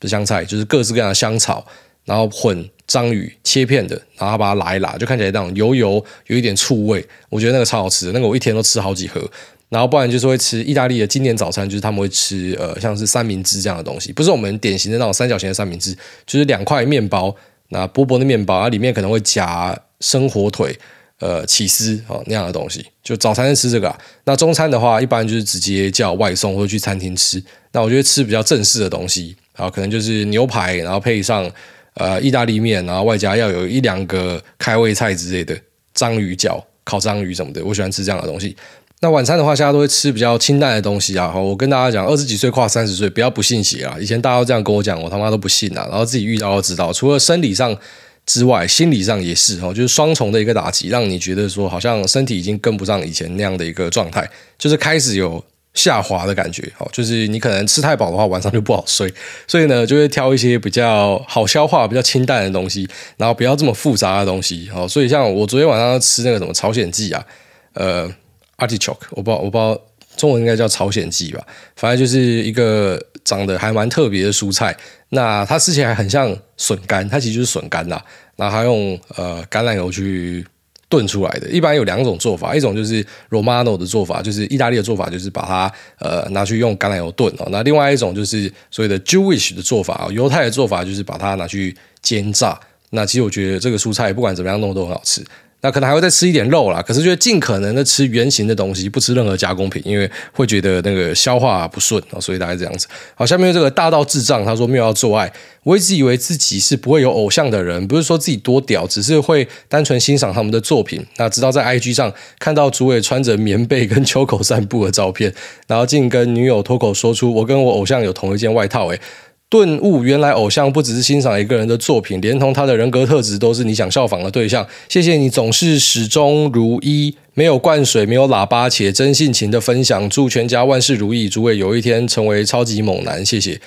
不是香菜，就是各式各样的香草，然后混章鱼切片的，然后把它拉一拉，就看起来那种油油有一点醋味，我觉得那个超好吃，那个我一天都吃好几盒。然后不然就是会吃意大利的经典早餐，就是他们会吃呃像是三明治这样的东西，不是我们典型的那种三角形的三明治，就是两块面包，那薄薄的面包，它里面可能会夹生火腿、呃起司哦那样的东西。就早餐是吃这个，那中餐的话一般就是直接叫外送或者去餐厅吃。那我觉得吃比较正式的东西啊，可能就是牛排，然后配上呃意大利面，然后外加要有一两个开胃菜之类的章鱼脚。烤章鱼什么的，我喜欢吃这样的东西。那晚餐的话，现在都会吃比较清淡的东西啊。我跟大家讲，二十几岁跨三十岁，不要不信邪啊。以前大家都这样跟我讲，我他妈都不信啊。然后自己遇到都知道，除了生理上之外，心理上也是哈，就是双重的一个打击，让你觉得说好像身体已经跟不上以前那样的一个状态，就是开始有下滑的感觉。好，就是你可能吃太饱的话，晚上就不好睡。所以呢，就会挑一些比较好消化、比较清淡的东西，然后不要这么复杂的东西。好，所以像我昨天晚上吃那个什么朝鲜蓟啊，呃。Artichoke，我不知道，我不知道中文应该叫朝鲜蓟吧，反正就是一个长得还蛮特别的蔬菜。那它吃起来很像笋干，它其实就是笋干呐。然后它用呃橄榄油去炖出来的。一般有两种做法，一种就是 Romano 的做法，就是意大利的做法，就是把它呃拿去用橄榄油炖哦。那另外一种就是所谓的 Jewish 的做法，犹太的做法就是把它拿去煎炸。那其实我觉得这个蔬菜不管怎么样弄都很好吃。那可能还会再吃一点肉啦，可是就尽可能的吃原形的东西，不吃任何加工品，因为会觉得那个消化不顺，所以大概这样子。好，下面这个大道智障他说没有要做爱，我一直以为自己是不会有偶像的人，不是说自己多屌，只是会单纯欣赏他们的作品。那直到在 IG 上看到主委穿着棉被跟秋口散步的照片，然后竟跟女友脱口说出我跟我偶像有同一件外套，诶顿悟，原来偶像不只是欣赏一个人的作品，连同他的人格特质都是你想效仿的对象。谢谢你总是始终如一，没有灌水，没有喇叭，且真性情的分享。祝全家万事如意，诸位有一天成为超级猛男。谢谢。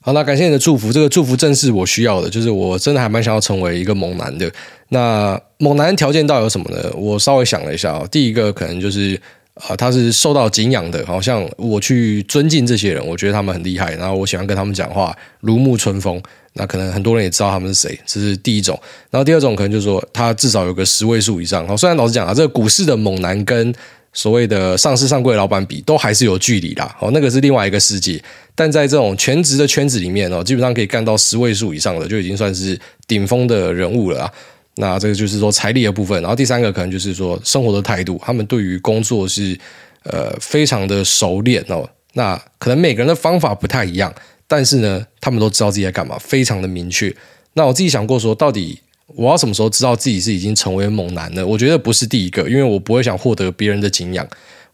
好，那感谢你的祝福，这个祝福正是我需要的，就是我真的还蛮想要成为一个猛男的。那猛男条件到底有什么呢？我稍微想了一下，第一个可能就是。啊，他是受到敬仰的，好像我去尊敬这些人，我觉得他们很厉害，然后我喜欢跟他们讲话，如沐春风。那可能很多人也知道他们是谁，这是第一种。然后第二种可能就是说，他至少有个十位数以上。好，虽然老实讲啊，这个股市的猛男跟所谓的上市上柜老板比，都还是有距离啦。好，那个是另外一个世界。但在这种全职的圈子里面哦，基本上可以干到十位数以上的，就已经算是顶峰的人物了。那这个就是说财力的部分，然后第三个可能就是说生活的态度，他们对于工作是呃非常的熟练哦。那可能每个人的方法不太一样，但是呢，他们都知道自己在干嘛，非常的明确。那我自己想过说，到底我要什么时候知道自己是已经成为猛男呢？我觉得不是第一个，因为我不会想获得别人的敬仰，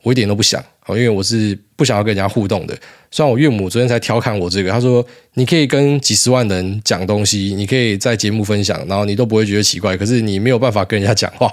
我一点都不想。因为我是不想要跟人家互动的。虽然我岳母昨天才调侃我这个，她说你可以跟几十万人讲东西，你可以在节目分享，然后你都不会觉得奇怪。可是你没有办法跟人家讲话。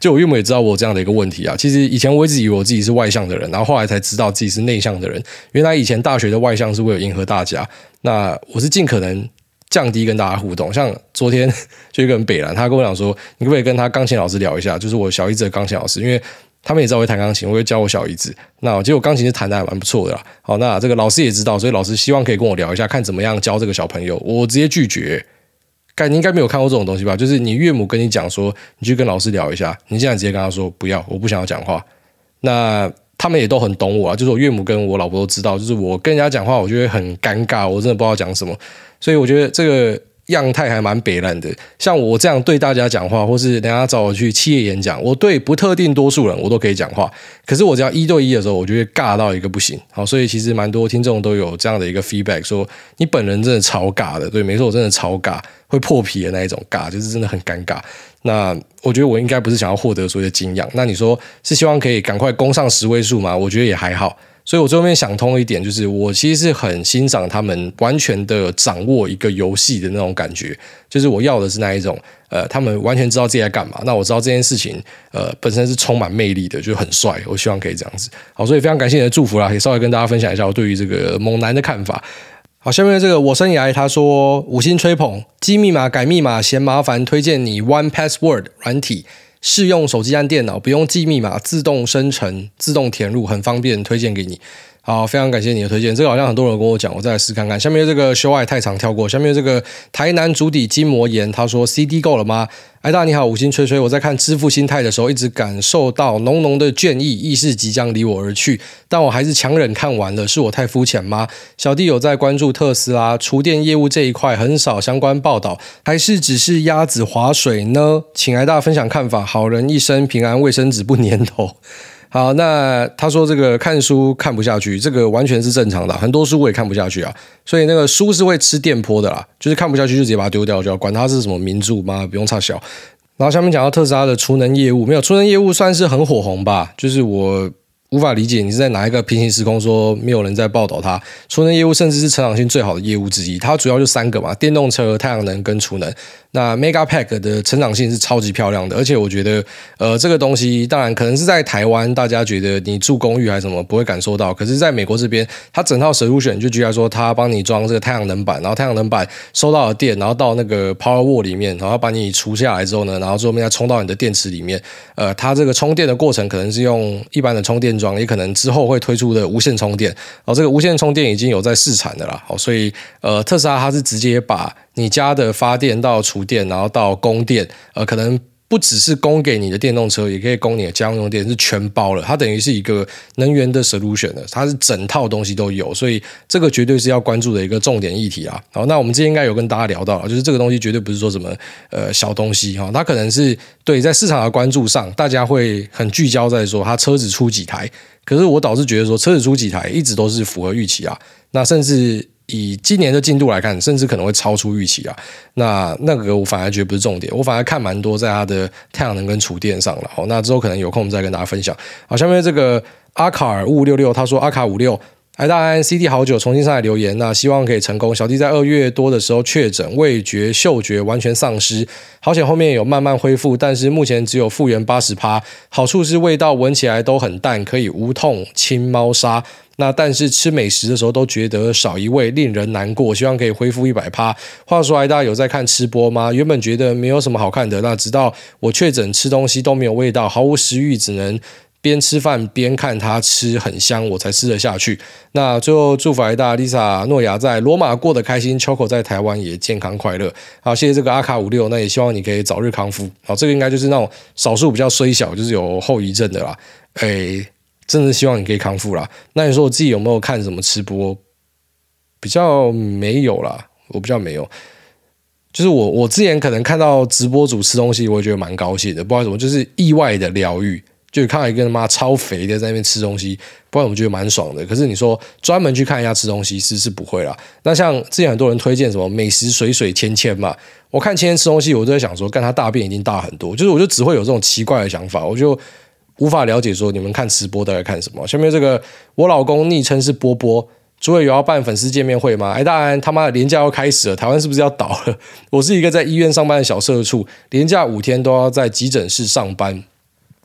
就我岳母也知道我这样的一个问题啊。其实以前我一直以为我自己是外向的人，然后后来才知道自己是内向的人。原来以前大学的外向是为了迎合大家。那我是尽可能降低跟大家互动。像昨天 就一个人北兰，他跟我讲说，你可不可以跟他钢琴老师聊一下？就是我小姨子的钢琴老师，因为。他们也知道我会弹钢琴，我会教我小姨子。那结果钢琴是弹的还蛮不错的啦。好，那这个老师也知道，所以老师希望可以跟我聊一下，看怎么样教这个小朋友。我直接拒绝。该你应该没有看过这种东西吧？就是你岳母跟你讲说，你去跟老师聊一下，你现在直接跟他说不要，我不想要讲话。那他们也都很懂我啊，就是我岳母跟我老婆都知道，就是我跟人家讲话，我觉得很尴尬，我真的不知道讲什么。所以我觉得这个。样态还蛮北烂的，像我这样对大家讲话，或是人家找我去企业演讲，我对不特定多数人我都可以讲话。可是我只要一对一的时候，我就会尬到一个不行。好，所以其实蛮多听众都有这样的一个 feedback，说你本人真的超尬的。对，没错，我真的超尬，会破皮的那一种尬，就是真的很尴尬。那我觉得我应该不是想要获得所谓的敬仰。那你说是希望可以赶快攻上十位数吗？我觉得也还好。所以我最后面想通一点，就是我其实是很欣赏他们完全的掌握一个游戏的那种感觉，就是我要的是那一种，呃，他们完全知道自己在干嘛。那我知道这件事情，呃，本身是充满魅力的，就很帅。我希望可以这样子。好，所以非常感谢你的祝福啦，也稍微跟大家分享一下我对于这个猛男的看法。好，下面这个我生涯他说五星吹捧，记密码改密码嫌麻烦，推荐你 One Password 软体。适用手机和电脑，不用记密码，自动生成、自动填入，很方便，推荐给你。好，非常感谢你的推荐。这个好像很多人跟我讲，我再来试看看。下面这个修爱太长跳过。下面这个台南足底筋膜炎，他说 CD 够了吗？艾大你好，五星吹吹。我在看《致富心态》的时候，一直感受到浓浓的倦意，意识即将离我而去，但我还是强忍看完了。是我太肤浅吗？小弟有在关注特斯拉厨电业务这一块，很少相关报道，还是只是鸭子划水呢？请艾大分享看法。好人一生平安，卫生纸不粘头。好，那他说这个看书看不下去，这个完全是正常的，很多书我也看不下去啊。所以那个书是会吃电波的啦，就是看不下去就直接把它丢掉，就要管它是什么名著嘛？不用差小。然后下面讲到特斯拉的储能业务，没有储能业务算是很火红吧？就是我。无法理解你是在哪一个平行时空说没有人在报道它储能业务，甚至是成长性最好的业务之一。它主要就三个嘛：电动车、太阳能跟储能。那 Megapack 的成长性是超级漂亮的，而且我觉得，呃，这个东西当然可能是在台湾，大家觉得你住公寓还是什么不会感受到，可是在美国这边，它整套 solution 就举例说，它帮你装这个太阳能板，然后太阳能板收到了电，然后到那个 Power Wall 里面，然后把你储下来之后呢，然后最后面再充到你的电池里面。呃，它这个充电的过程可能是用一般的充电桩，也可能之后会推出的无线充电。然后这个无线充电已经有在试产的啦，好，所以呃，特斯拉它是直接把你家的发电到储电，然后到供电，呃，可能不只是供给你的电动车，也可以供你的家用电，是全包了。它等于是一个能源的 solution 的，它是整套东西都有，所以这个绝对是要关注的一个重点议题啊。好，那我们之前应该有跟大家聊到，就是这个东西绝对不是说什么呃小东西哈，它可能是对在市场的关注上，大家会很聚焦在说它车子出几台，可是我倒是觉得说车子出几台一直都是符合预期啊，那甚至。以今年的进度来看，甚至可能会超出预期啊。那那个我反而觉得不是重点，我反而看蛮多在它的太阳能跟储电上了。好，那之后可能有空再跟大家分享。好，下面这个阿卡尔五五六六他说：“阿卡五六，哎，大安 CD 好久，重新上来留言，那希望可以成功。小弟在二月多的时候确诊，味觉、嗅觉完全丧失，好险后面有慢慢恢复，但是目前只有复原八十趴。好处是味道闻起来都很淡，可以无痛清猫砂。”那但是吃美食的时候都觉得少一味，令人难过。希望可以恢复一百趴。话说来，大家有在看吃播吗？原本觉得没有什么好看的，那直到我确诊，吃东西都没有味道，毫无食欲，只能边吃饭边看他吃，很香，我才吃得下去。那最后祝福来大 Lisa 诺亚在罗马过得开心，Choco 在台湾也健康快乐。好，谢谢这个阿卡五六，那也希望你可以早日康复。好，这个应该就是那种少数比较衰小，就是有后遗症的啦。哎。真的希望你可以康复啦。那你说我自己有没有看什么吃播？比较没有啦，我比较没有。就是我我之前可能看到直播主吃东西，我也觉得蛮高兴的。不知道怎么，就是意外的疗愈。就看到一个他妈超肥的在那边吃东西，不然我觉得蛮爽的。可是你说专门去看一下吃东西，是是不会啦。那像之前很多人推荐什么美食水水芊芊嘛，我看芊芊吃东西，我都在想说，干他大便已经大很多。就是我就只会有这种奇怪的想法，我就。无法了解说你们看直播都在看什么？下面这个我老公昵称是波波，诸位有要办粉丝见面会吗？哎，当然他妈的连假要开始了，台湾是不是要倒了？我是一个在医院上班的小社畜，连假五天都要在急诊室上班。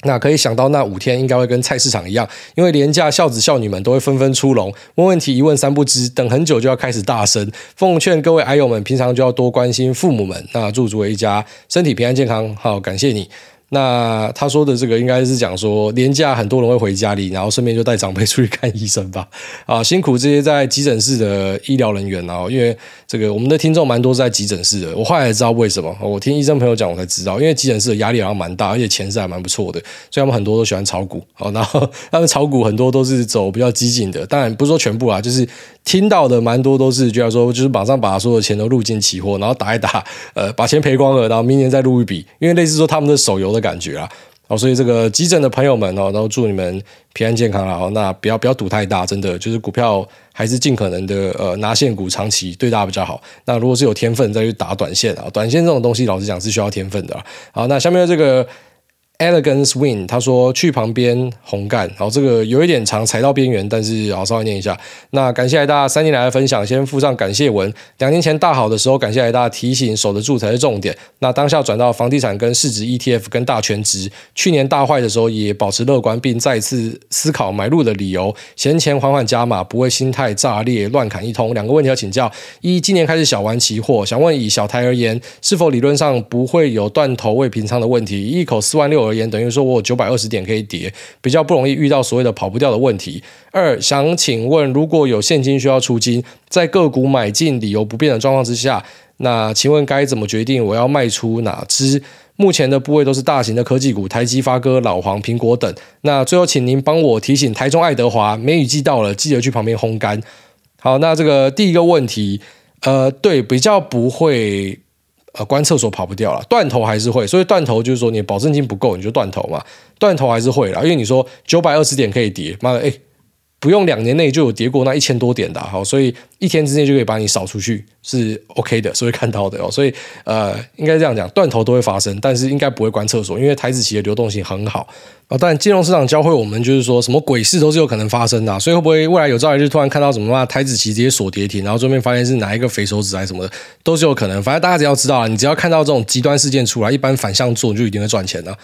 那可以想到那五天应该会跟菜市场一样，因为廉价孝子孝女们都会纷纷出笼，问问题一问三不知，等很久就要开始大声。奉劝各位矮友们，平常就要多关心父母们。那祝诸位一家身体平安健康，好，感谢你。那他说的这个应该是讲说，年假很多人会回家里，然后顺便就带长辈出去看医生吧。啊，辛苦这些在急诊室的医疗人员啊，因为这个我们的听众蛮多是在急诊室的。我后来才知道为什么，我听医生朋友讲我才知道，因为急诊室的压力好像蛮大，而且钱是还蛮不错的，所以他们很多都喜欢炒股。哦，然后他们炒股很多都是走比较激进的，当然不是说全部啊，就是听到的蛮多都是，就要说就是马上把所有的钱都入进期货，然后打一打，呃，把钱赔光了，然后明年再入一笔，因为类似说他们的手游的感觉啊，哦，所以这个急诊的朋友们哦，然后祝你们平安健康啊，那不要不要赌太大，真的就是股票还是尽可能的呃拿现股长期对大家比较好。那如果是有天分再去打短线啊，短线这种东西老实讲是需要天分的。好，那下面的这个。Elegance Win，他说去旁边红干，然后这个有一点长，踩到边缘，但是好稍微念一下。那感谢大家三年来的分享，先附上感谢文。两年前大好的时候，感谢大家提醒，守得住才是重点。那当下转到房地产跟市值 ETF 跟大权值。去年大坏的时候也保持乐观，并再次思考买入的理由。闲钱缓缓加码，不会心态炸裂乱砍一通。两个问题要请教：一，今年开始小玩期货，想问以小台而言，是否理论上不会有断头未平仓的问题？一口四万六。而言，等于说我有九百二十点可以跌，比较不容易遇到所谓的跑不掉的问题。二，想请问，如果有现金需要出金，在个股买进理由不变的状况之下，那请问该怎么决定我要卖出哪支？目前的部位都是大型的科技股，台积、发哥、老黄、苹果等。那最后，请您帮我提醒台中爱德华，梅雨季到了，记得去旁边烘干。好，那这个第一个问题，呃，对，比较不会。呃，关厕所跑不掉了，断头还是会，所以断头就是说你保证金不够，你就断头嘛，断头还是会了，因为你说九百二十点可以跌，妈的，哎，不用两年内就有跌过那一千多点的，好，所以一天之内就可以把你扫出去，是 OK 的，是会看到的哦。所以呃，应该这样讲，断头都会发生，但是应该不会关厕所，因为台子期的流动性很好啊。但金融市场教会我们，就是说什么鬼事都是有可能发生的，所以会不会未来有朝一日突然看到什么嘛，台子期直接锁跌停，然后最后面发现是哪一个肥手指还什么的，都是有可能。反正大家只要知道啊，你只要看到这种极端事件出来，一般反向做你就一定会赚钱的。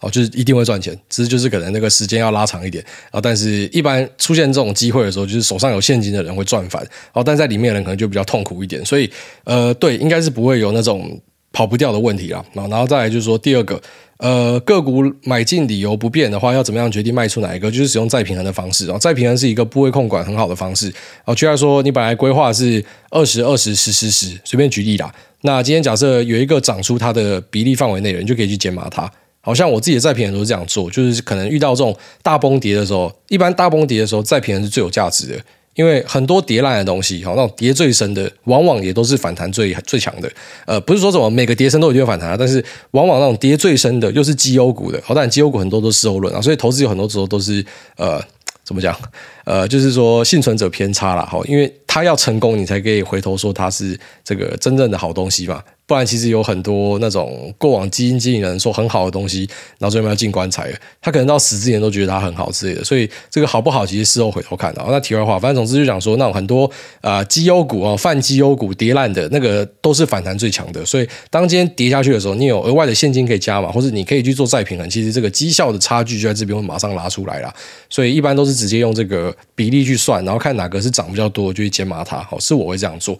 哦，就是一定会赚钱，只是就是可能那个时间要拉长一点啊。但是，一般出现这种机会的时候，就是手上有现金的人会赚翻，哦，但在里面的人可能就比较痛苦一点。所以，呃，对，应该是不会有那种跑不掉的问题啦。然后再来就是说，第二个，呃，个股买进理由不变的话，要怎么样决定卖出哪一个？就是使用再平衡的方式。哦再平衡是一个部位控管很好的方式。哦，举例说，你本来规划是二十二十十十十，随便举例啦。那今天假设有一个涨出它的比例范围内的人，就可以去减码它。好像我自己的再平衡都是这样做，就是可能遇到这种大崩跌的时候，一般大崩跌的时候再平衡是最有价值的，因为很多跌烂的东西，好，那种跌最深的，往往也都是反弹最最强的。呃，不是说什么每个跌深都一定反弹，但是往往那种跌最深的又是绩优股的，好，但绩优股很多都是事后论啊，所以投资有很多时候都是呃，怎么讲？呃，就是说幸存者偏差啦，好，因为他要成功，你才可以回头说他是这个真正的好东西嘛。不然，其实有很多那种过往基金经理人说很好的东西，然后最后要进棺材。他可能到死之前都觉得它很好之类的。所以这个好不好，其实事后回头看的。那题外话，反正总之就讲说，那种很多啊、呃、绩优股啊、泛绩优股跌烂的那个，都是反弹最强的。所以当今天跌下去的时候，你有额外的现金可以加嘛，或者你可以去做再平衡。其实这个绩效的差距就在这边会马上拉出来了。所以一般都是直接用这个比例去算，然后看哪个是涨比较多，就去减码它。好，是我会这样做。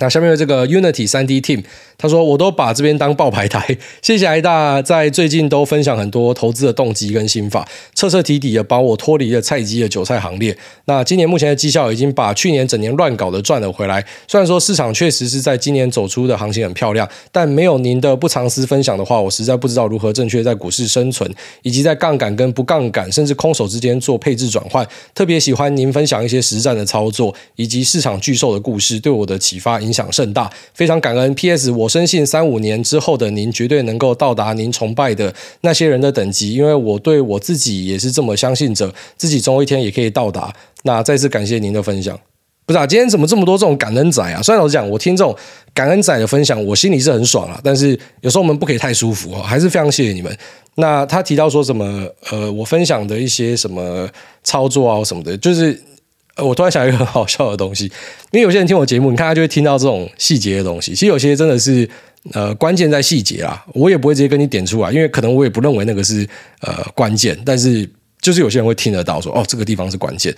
那下面的这个 Unity 3D Team。他说：“我都把这边当爆牌台，谢谢艾大在最近都分享很多投资的动机跟心法，彻彻底底的把我脱离了菜鸡的韭菜行列。那今年目前的绩效已经把去年整年乱搞的赚了回来。虽然说市场确实是在今年走出的行情很漂亮，但没有您的不藏私分享的话，我实在不知道如何正确在股市生存，以及在杠杆跟不杠杆，甚至空手之间做配置转换。特别喜欢您分享一些实战的操作，以及市场巨兽的故事，对我的启发影响甚大，非常感恩。PS 我。”深信三五年之后的您绝对能够到达您崇拜的那些人的等级，因为我对我自己也是这么相信着，自己总有一天也可以到达。那再次感谢您的分享。不是啊，今天怎么这么多这种感恩仔啊？虽然老实讲，我听这种感恩仔的分享，我心里是很爽啊。但是有时候我们不可以太舒服啊，还是非常谢谢你们。那他提到说什么？呃，我分享的一些什么操作啊什么的，就是。我突然想一个很 好笑的东西，因为有些人听我节目，你看他就会听到这种细节的东西。其实有些真的是呃关键在细节啊，我也不会直接跟你点出来，因为可能我也不认为那个是呃关键，但是就是有些人会听得到说哦这个地方是关键。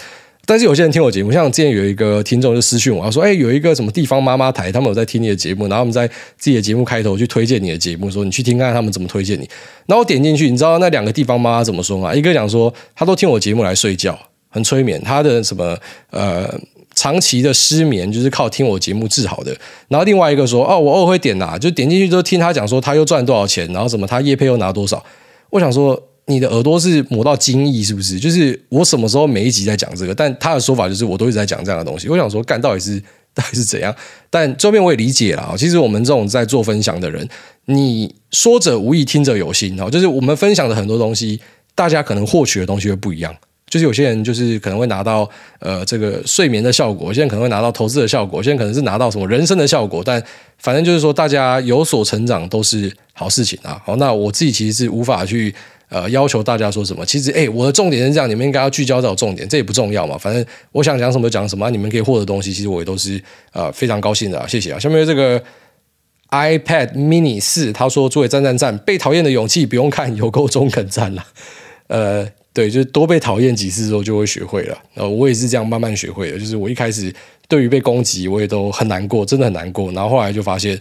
但是有些人听我节目，像之前有一个听众就私讯我，他说哎有一个什么地方妈妈台，他们有在听你的节目，然后他们在自己的节目开头去推荐你的节目，说你去听看看他们怎么推荐你。然后我点进去，你知道那两个地方妈妈怎么说吗？一个讲说他都听我节目来睡觉。很催眠，他的什么呃长期的失眠就是靠听我节目治好的。然后另外一个说哦，我偶尔会点呐、就点进去之后听他讲说他又赚多少钱，然后什么他业配又拿多少。我想说你的耳朵是磨到精益是不是？就是我什么时候每一集在讲这个，但他的说法就是我都一直在讲这样的东西。我想说干到底是到底是怎样？但周边我也理解了，其实我们这种在做分享的人，你说者无意，听者有心，就是我们分享的很多东西，大家可能获取的东西会不一样。就是有些人就是可能会拿到呃这个睡眠的效果，有些人可能会拿到投资的效果，有些人可能是拿到什么人生的效果，但反正就是说大家有所成长都是好事情啊。好，那我自己其实是无法去呃要求大家说什么。其实哎，我的重点是这样，你们应该要聚焦到重点，这也不重要嘛。反正我想讲什么讲什么，你们可以获得东西，其实我也都是呃非常高兴的。谢谢啊。下面这个 iPad Mini 四，他说：“诸位赞赞赞，被讨厌的勇气不用看，有够中肯赞了。”呃。对，就是多被讨厌几次之后就会学会了。呃，我也是这样慢慢学会的。就是我一开始对于被攻击，我也都很难过，真的很难过。然后后来就发现，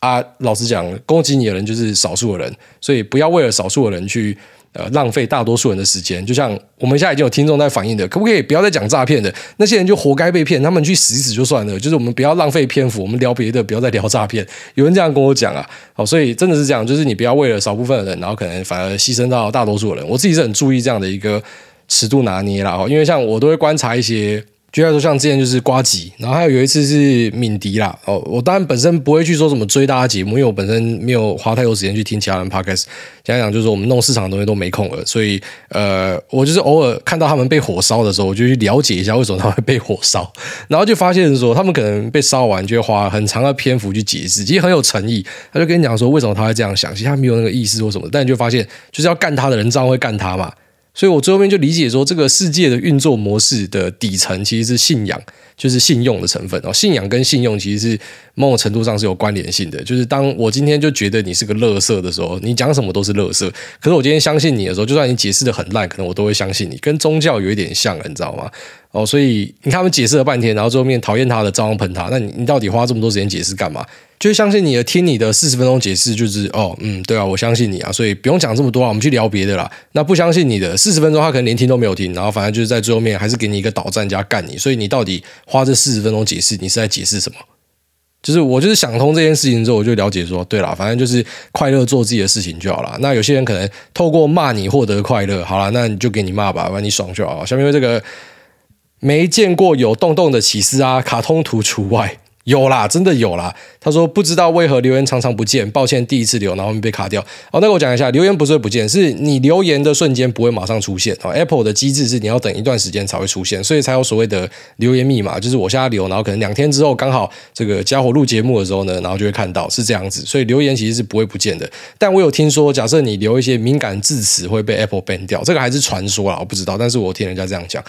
啊，老实讲，攻击你的人就是少数的人，所以不要为了少数的人去。呃，浪费大多数人的时间，就像我们现在已经有听众在反映的，可不可以不要再讲诈骗的？那些人就活该被骗，他们去死一死就算了。就是我们不要浪费篇幅，我们聊别的，不要再聊诈骗。有人这样跟我讲啊，好，所以真的是这样，就是你不要为了少部分的人，然后可能反而牺牲到大多数人。我自己是很注意这样的一个尺度拿捏啦，因为像我都会观察一些。举例说，像之前就是瓜吉，然后还有有一次是敏迪啦。哦，我当然本身不会去说什么追大家节目，因为我本身没有花太多时间去听其他人 podcast。讲讲就是我们弄市场的东西都没空了，所以呃，我就是偶尔看到他们被火烧的时候，我就去了解一下为什么他们会被火烧，然后就发现说他们可能被烧完就会花很长的篇幅去解释，其实很有诚意。他就跟你讲说为什么他会这样想，其实他没有那个意思或什么，但你就发现就是要干他的人照样会干他嘛。所以我最后面就理解说，这个世界的运作模式的底层其实是信仰，就是信用的成分哦。信仰跟信用其实是某种程度上是有关联性的。就是当我今天就觉得你是个乐色的时候，你讲什么都是乐色。可是我今天相信你的时候，就算你解释得很烂，可能我都会相信你。跟宗教有一点像，你知道吗？哦，所以你看他们解释了半天，然后最后面讨厌他的照样喷他，那你你到底花这么多时间解释干嘛？就相信你的，听你的四十分钟解释，就是哦，嗯，对啊，我相信你啊，所以不用讲这么多啊，我们去聊别的啦。那不相信你的四十分钟，他可能连听都没有听，然后反正就是在最后面还是给你一个导战加干你。所以你到底花这四十分钟解释，你是在解释什么？就是我就是想通这件事情之后，我就了解说，对啦，反正就是快乐做自己的事情就好了。那有些人可能透过骂你获得快乐，好了，那你就给你骂吧，反正你爽就好。下面这个。没见过有洞洞的起司啊，卡通图除外。有啦，真的有啦。他说不知道为何留言常常不见，抱歉，第一次留，然后被卡掉。哦，那我讲一下，留言不是会不见，是你留言的瞬间不会马上出现。哦，Apple 的机制是你要等一段时间才会出现，所以才有所谓的留言密码，就是我现在留，然后可能两天之后刚好这个家伙录节目的时候呢，然后就会看到是这样子。所以留言其实是不会不见的。但我有听说，假设你留一些敏感字词会被 Apple ban 掉，这个还是传说啦，我不知道，但是我听人家这样讲。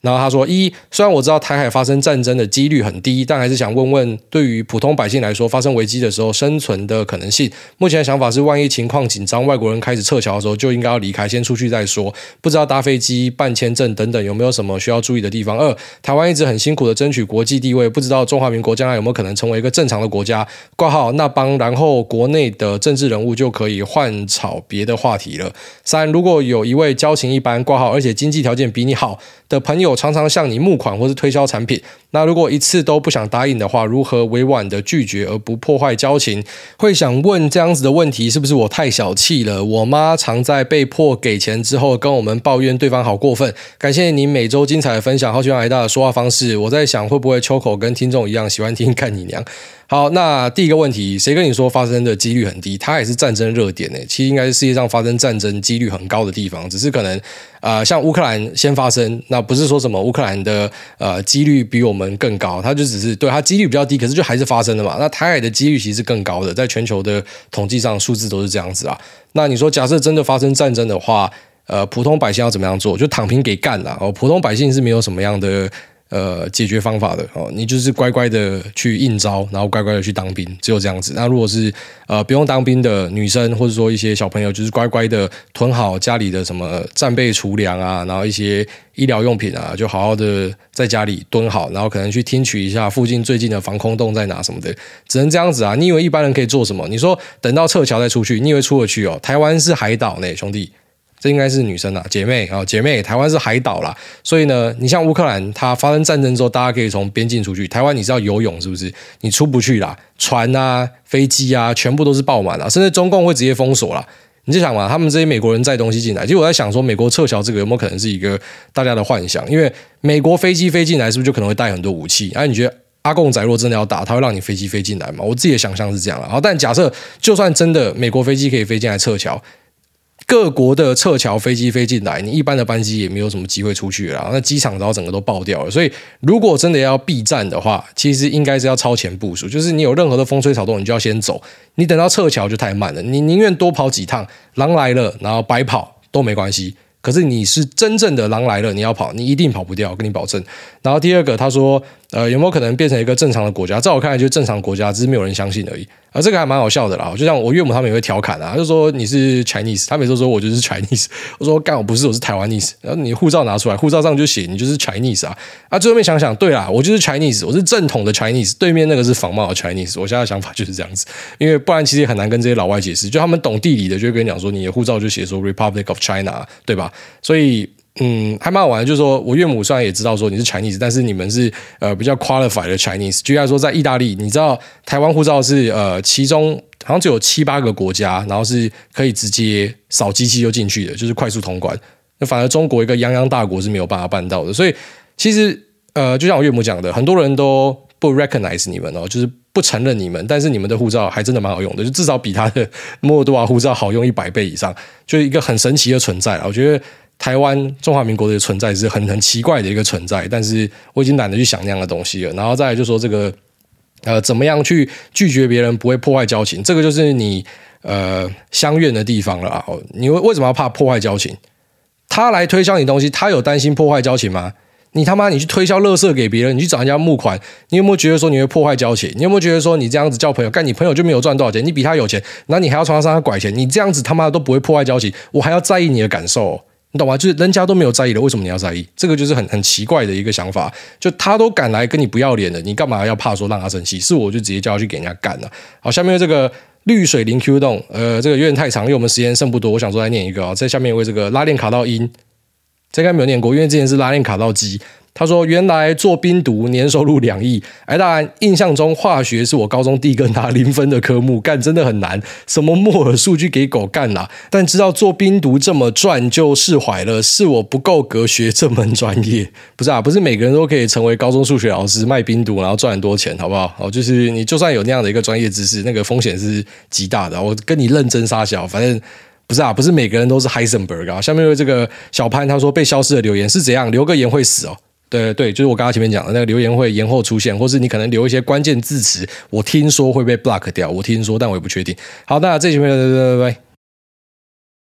然后他说：一，虽然我知道台海发生战争的几率很低，但还是想问问，对于普通百姓来说，发生危机的时候生存的可能性。目前的想法是，万一情况紧张，外国人开始撤侨的时候，就应该要离开，先出去再说。不知道搭飞机、办签证等等有没有什么需要注意的地方？二，台湾一直很辛苦的争取国际地位，不知道中华民国将来有没有可能成为一个正常的国家？挂号那帮，然后国内的政治人物就可以换炒别的话题了。三，如果有一位交情一般挂号，而且经济条件比你好的朋友，我常常向你募款或是推销产品，那如果一次都不想答应的话，如何委婉的拒绝而不破坏交情？会想问这样子的问题，是不是我太小气了？我妈常在被迫给钱之后跟我们抱怨对方好过分。感谢你每周精彩的分享，好喜欢挨大的说话方式。我在想，会不会秋口跟听众一样喜欢听看你娘？好，那第一个问题，谁跟你说发生的几率很低？它也是战争热点呢。其实应该是世界上发生战争几率很高的地方，只是可能啊、呃，像乌克兰先发生，那不是说什么乌克兰的呃几率比我们更高，它就只是对它几率比较低，可是就还是发生了嘛。那台海的几率其实是更高的，在全球的统计上数字都是这样子啊。那你说假设真的发生战争的话，呃，普通百姓要怎么样做？就躺平给干了哦。普通百姓是没有什么样的。呃，解决方法的哦，你就是乖乖的去应召，然后乖乖的去当兵，只有这样子。那如果是呃不用当兵的女生，或者说一些小朋友，就是乖乖的囤好家里的什么战备储粮啊，然后一些医疗用品啊，就好好的在家里蹲好，然后可能去听取一下附近最近的防空洞在哪什么的，只能这样子啊。你以为一般人可以做什么？你说等到撤侨再出去，你以为出得去哦？台湾是海岛呢，兄弟。这应该是女生啊，姐妹啊，姐妹。台湾是海岛啦，所以呢，你像乌克兰，它发生战争之后，大家可以从边境出去。台湾你知道游泳是不是？你出不去啦，船啊、飞机啊，全部都是爆满了，甚至中共会直接封锁啦。你就想嘛，他们这些美国人载东西进来，其实我在想说，美国撤侨这个有没有可能是一个大家的幻想？因为美国飞机飞进来，是不是就可能会带很多武器？哎、啊，你觉得阿共仔若真的要打，他会让你飞机飞进来吗？我自己的想象是这样了。好，但假设就算真的美国飞机可以飞进来撤侨。各国的撤侨飞机飞进来，你一般的班机也没有什么机会出去了，那机场然后整个都爆掉了。所以，如果真的要避战的话，其实应该是要超前部署，就是你有任何的风吹草动，你就要先走。你等到撤侨就太慢了，你宁愿多跑几趟，狼来了，然后白跑都没关系。可是你是真正的狼来了，你要跑，你一定跑不掉，我跟你保证。然后第二个，他说，呃，有没有可能变成一个正常的国家？在我看来，就是正常国家，只是没有人相信而已。啊、这个还蛮好笑的啦。就像我岳母他们也会调侃啊，就说你是 Chinese，他每次都说我就是 Chinese。我说干，我不是，我是台湾 ese。然后你护照拿出来，护照上就写你就是 Chinese 啊。啊，最后面想想，对啦，我就是 Chinese，我是正统的 Chinese。对面那个是仿冒的 Chinese。我现在想法就是这样子，因为不然其实也很难跟这些老外解释。就他们懂地理的，就会跟你讲说，你的护照就写说 Republic of China，对吧？所以。嗯，还蛮好玩的，就是说我岳母虽然也知道说你是 Chinese，但是你们是呃比较 qualified 的 Chinese。举例来说，在意大利，你知道台湾护照是呃其中好像只有七八个国家，然后是可以直接扫机器就进去的，就是快速通关。那反而中国一个泱泱大国是没有办法办到的。所以其实呃，就像我岳母讲的，很多人都不 recognize 你们哦，就是不承认你们，但是你们的护照还真的蛮好用的，就至少比他的摩尔多瓦护照好用一百倍以上，就是一个很神奇的存在。我觉得台湾中华民国的存在是很很奇怪的一个存在，但是我已经懒得去想那样的东西了。然后再来就说这个，呃，怎么样去拒绝别人不会破坏交情，这个就是你呃相怨的地方了啊。你为为什么要怕破坏交情？他来推销你东西，他有担心破坏交情吗？你他妈，你去推销垃圾给别人，你去找人家募款，你有没有觉得说你会破坏交情？你有没有觉得说你这样子交朋友，干你朋友就没有赚多少钱？你比他有钱，然后你还要从他身上拐钱，你这样子他妈都不会破坏交情，我还要在意你的感受，你懂吗？就是人家都没有在意的，为什么你要在意？这个就是很很奇怪的一个想法。就他都敢来跟你不要脸的，你干嘛要怕说让他生气？是我就直接叫他去给人家干了。好，下面这个绿水灵 Q 洞，呃，这个有点太长，因为我们时间剩不多，我想说再念一个啊，在下面为这个拉链卡到音。这应该没有念过，因为之前是拉链卡到机。他说：“原来做冰毒年收入两亿。”哎，当然，印象中化学是我高中第一个拿零分的科目，干真的很难。什么摩尔数据给狗干啦？但知道做冰毒这么赚就释怀了。是我不够格学这门专业，不是啊？不是每个人都可以成为高中数学老师卖冰毒，然后赚很多钱，好不好？哦，就是你就算有那样的一个专业知识，那个风险是极大的。我跟你认真撒小，反正。不是啊，不是每个人都是 Heisenberg 啊。下面有这个小潘，他说被消失的留言是怎样？留个言会死哦。对对，就是我刚刚前面讲的那个留言会延后出现，或是你可能留一些关键字词，我听说会被 block 掉。我听说，但我也不确定。好，那这期就拜拜拜拜。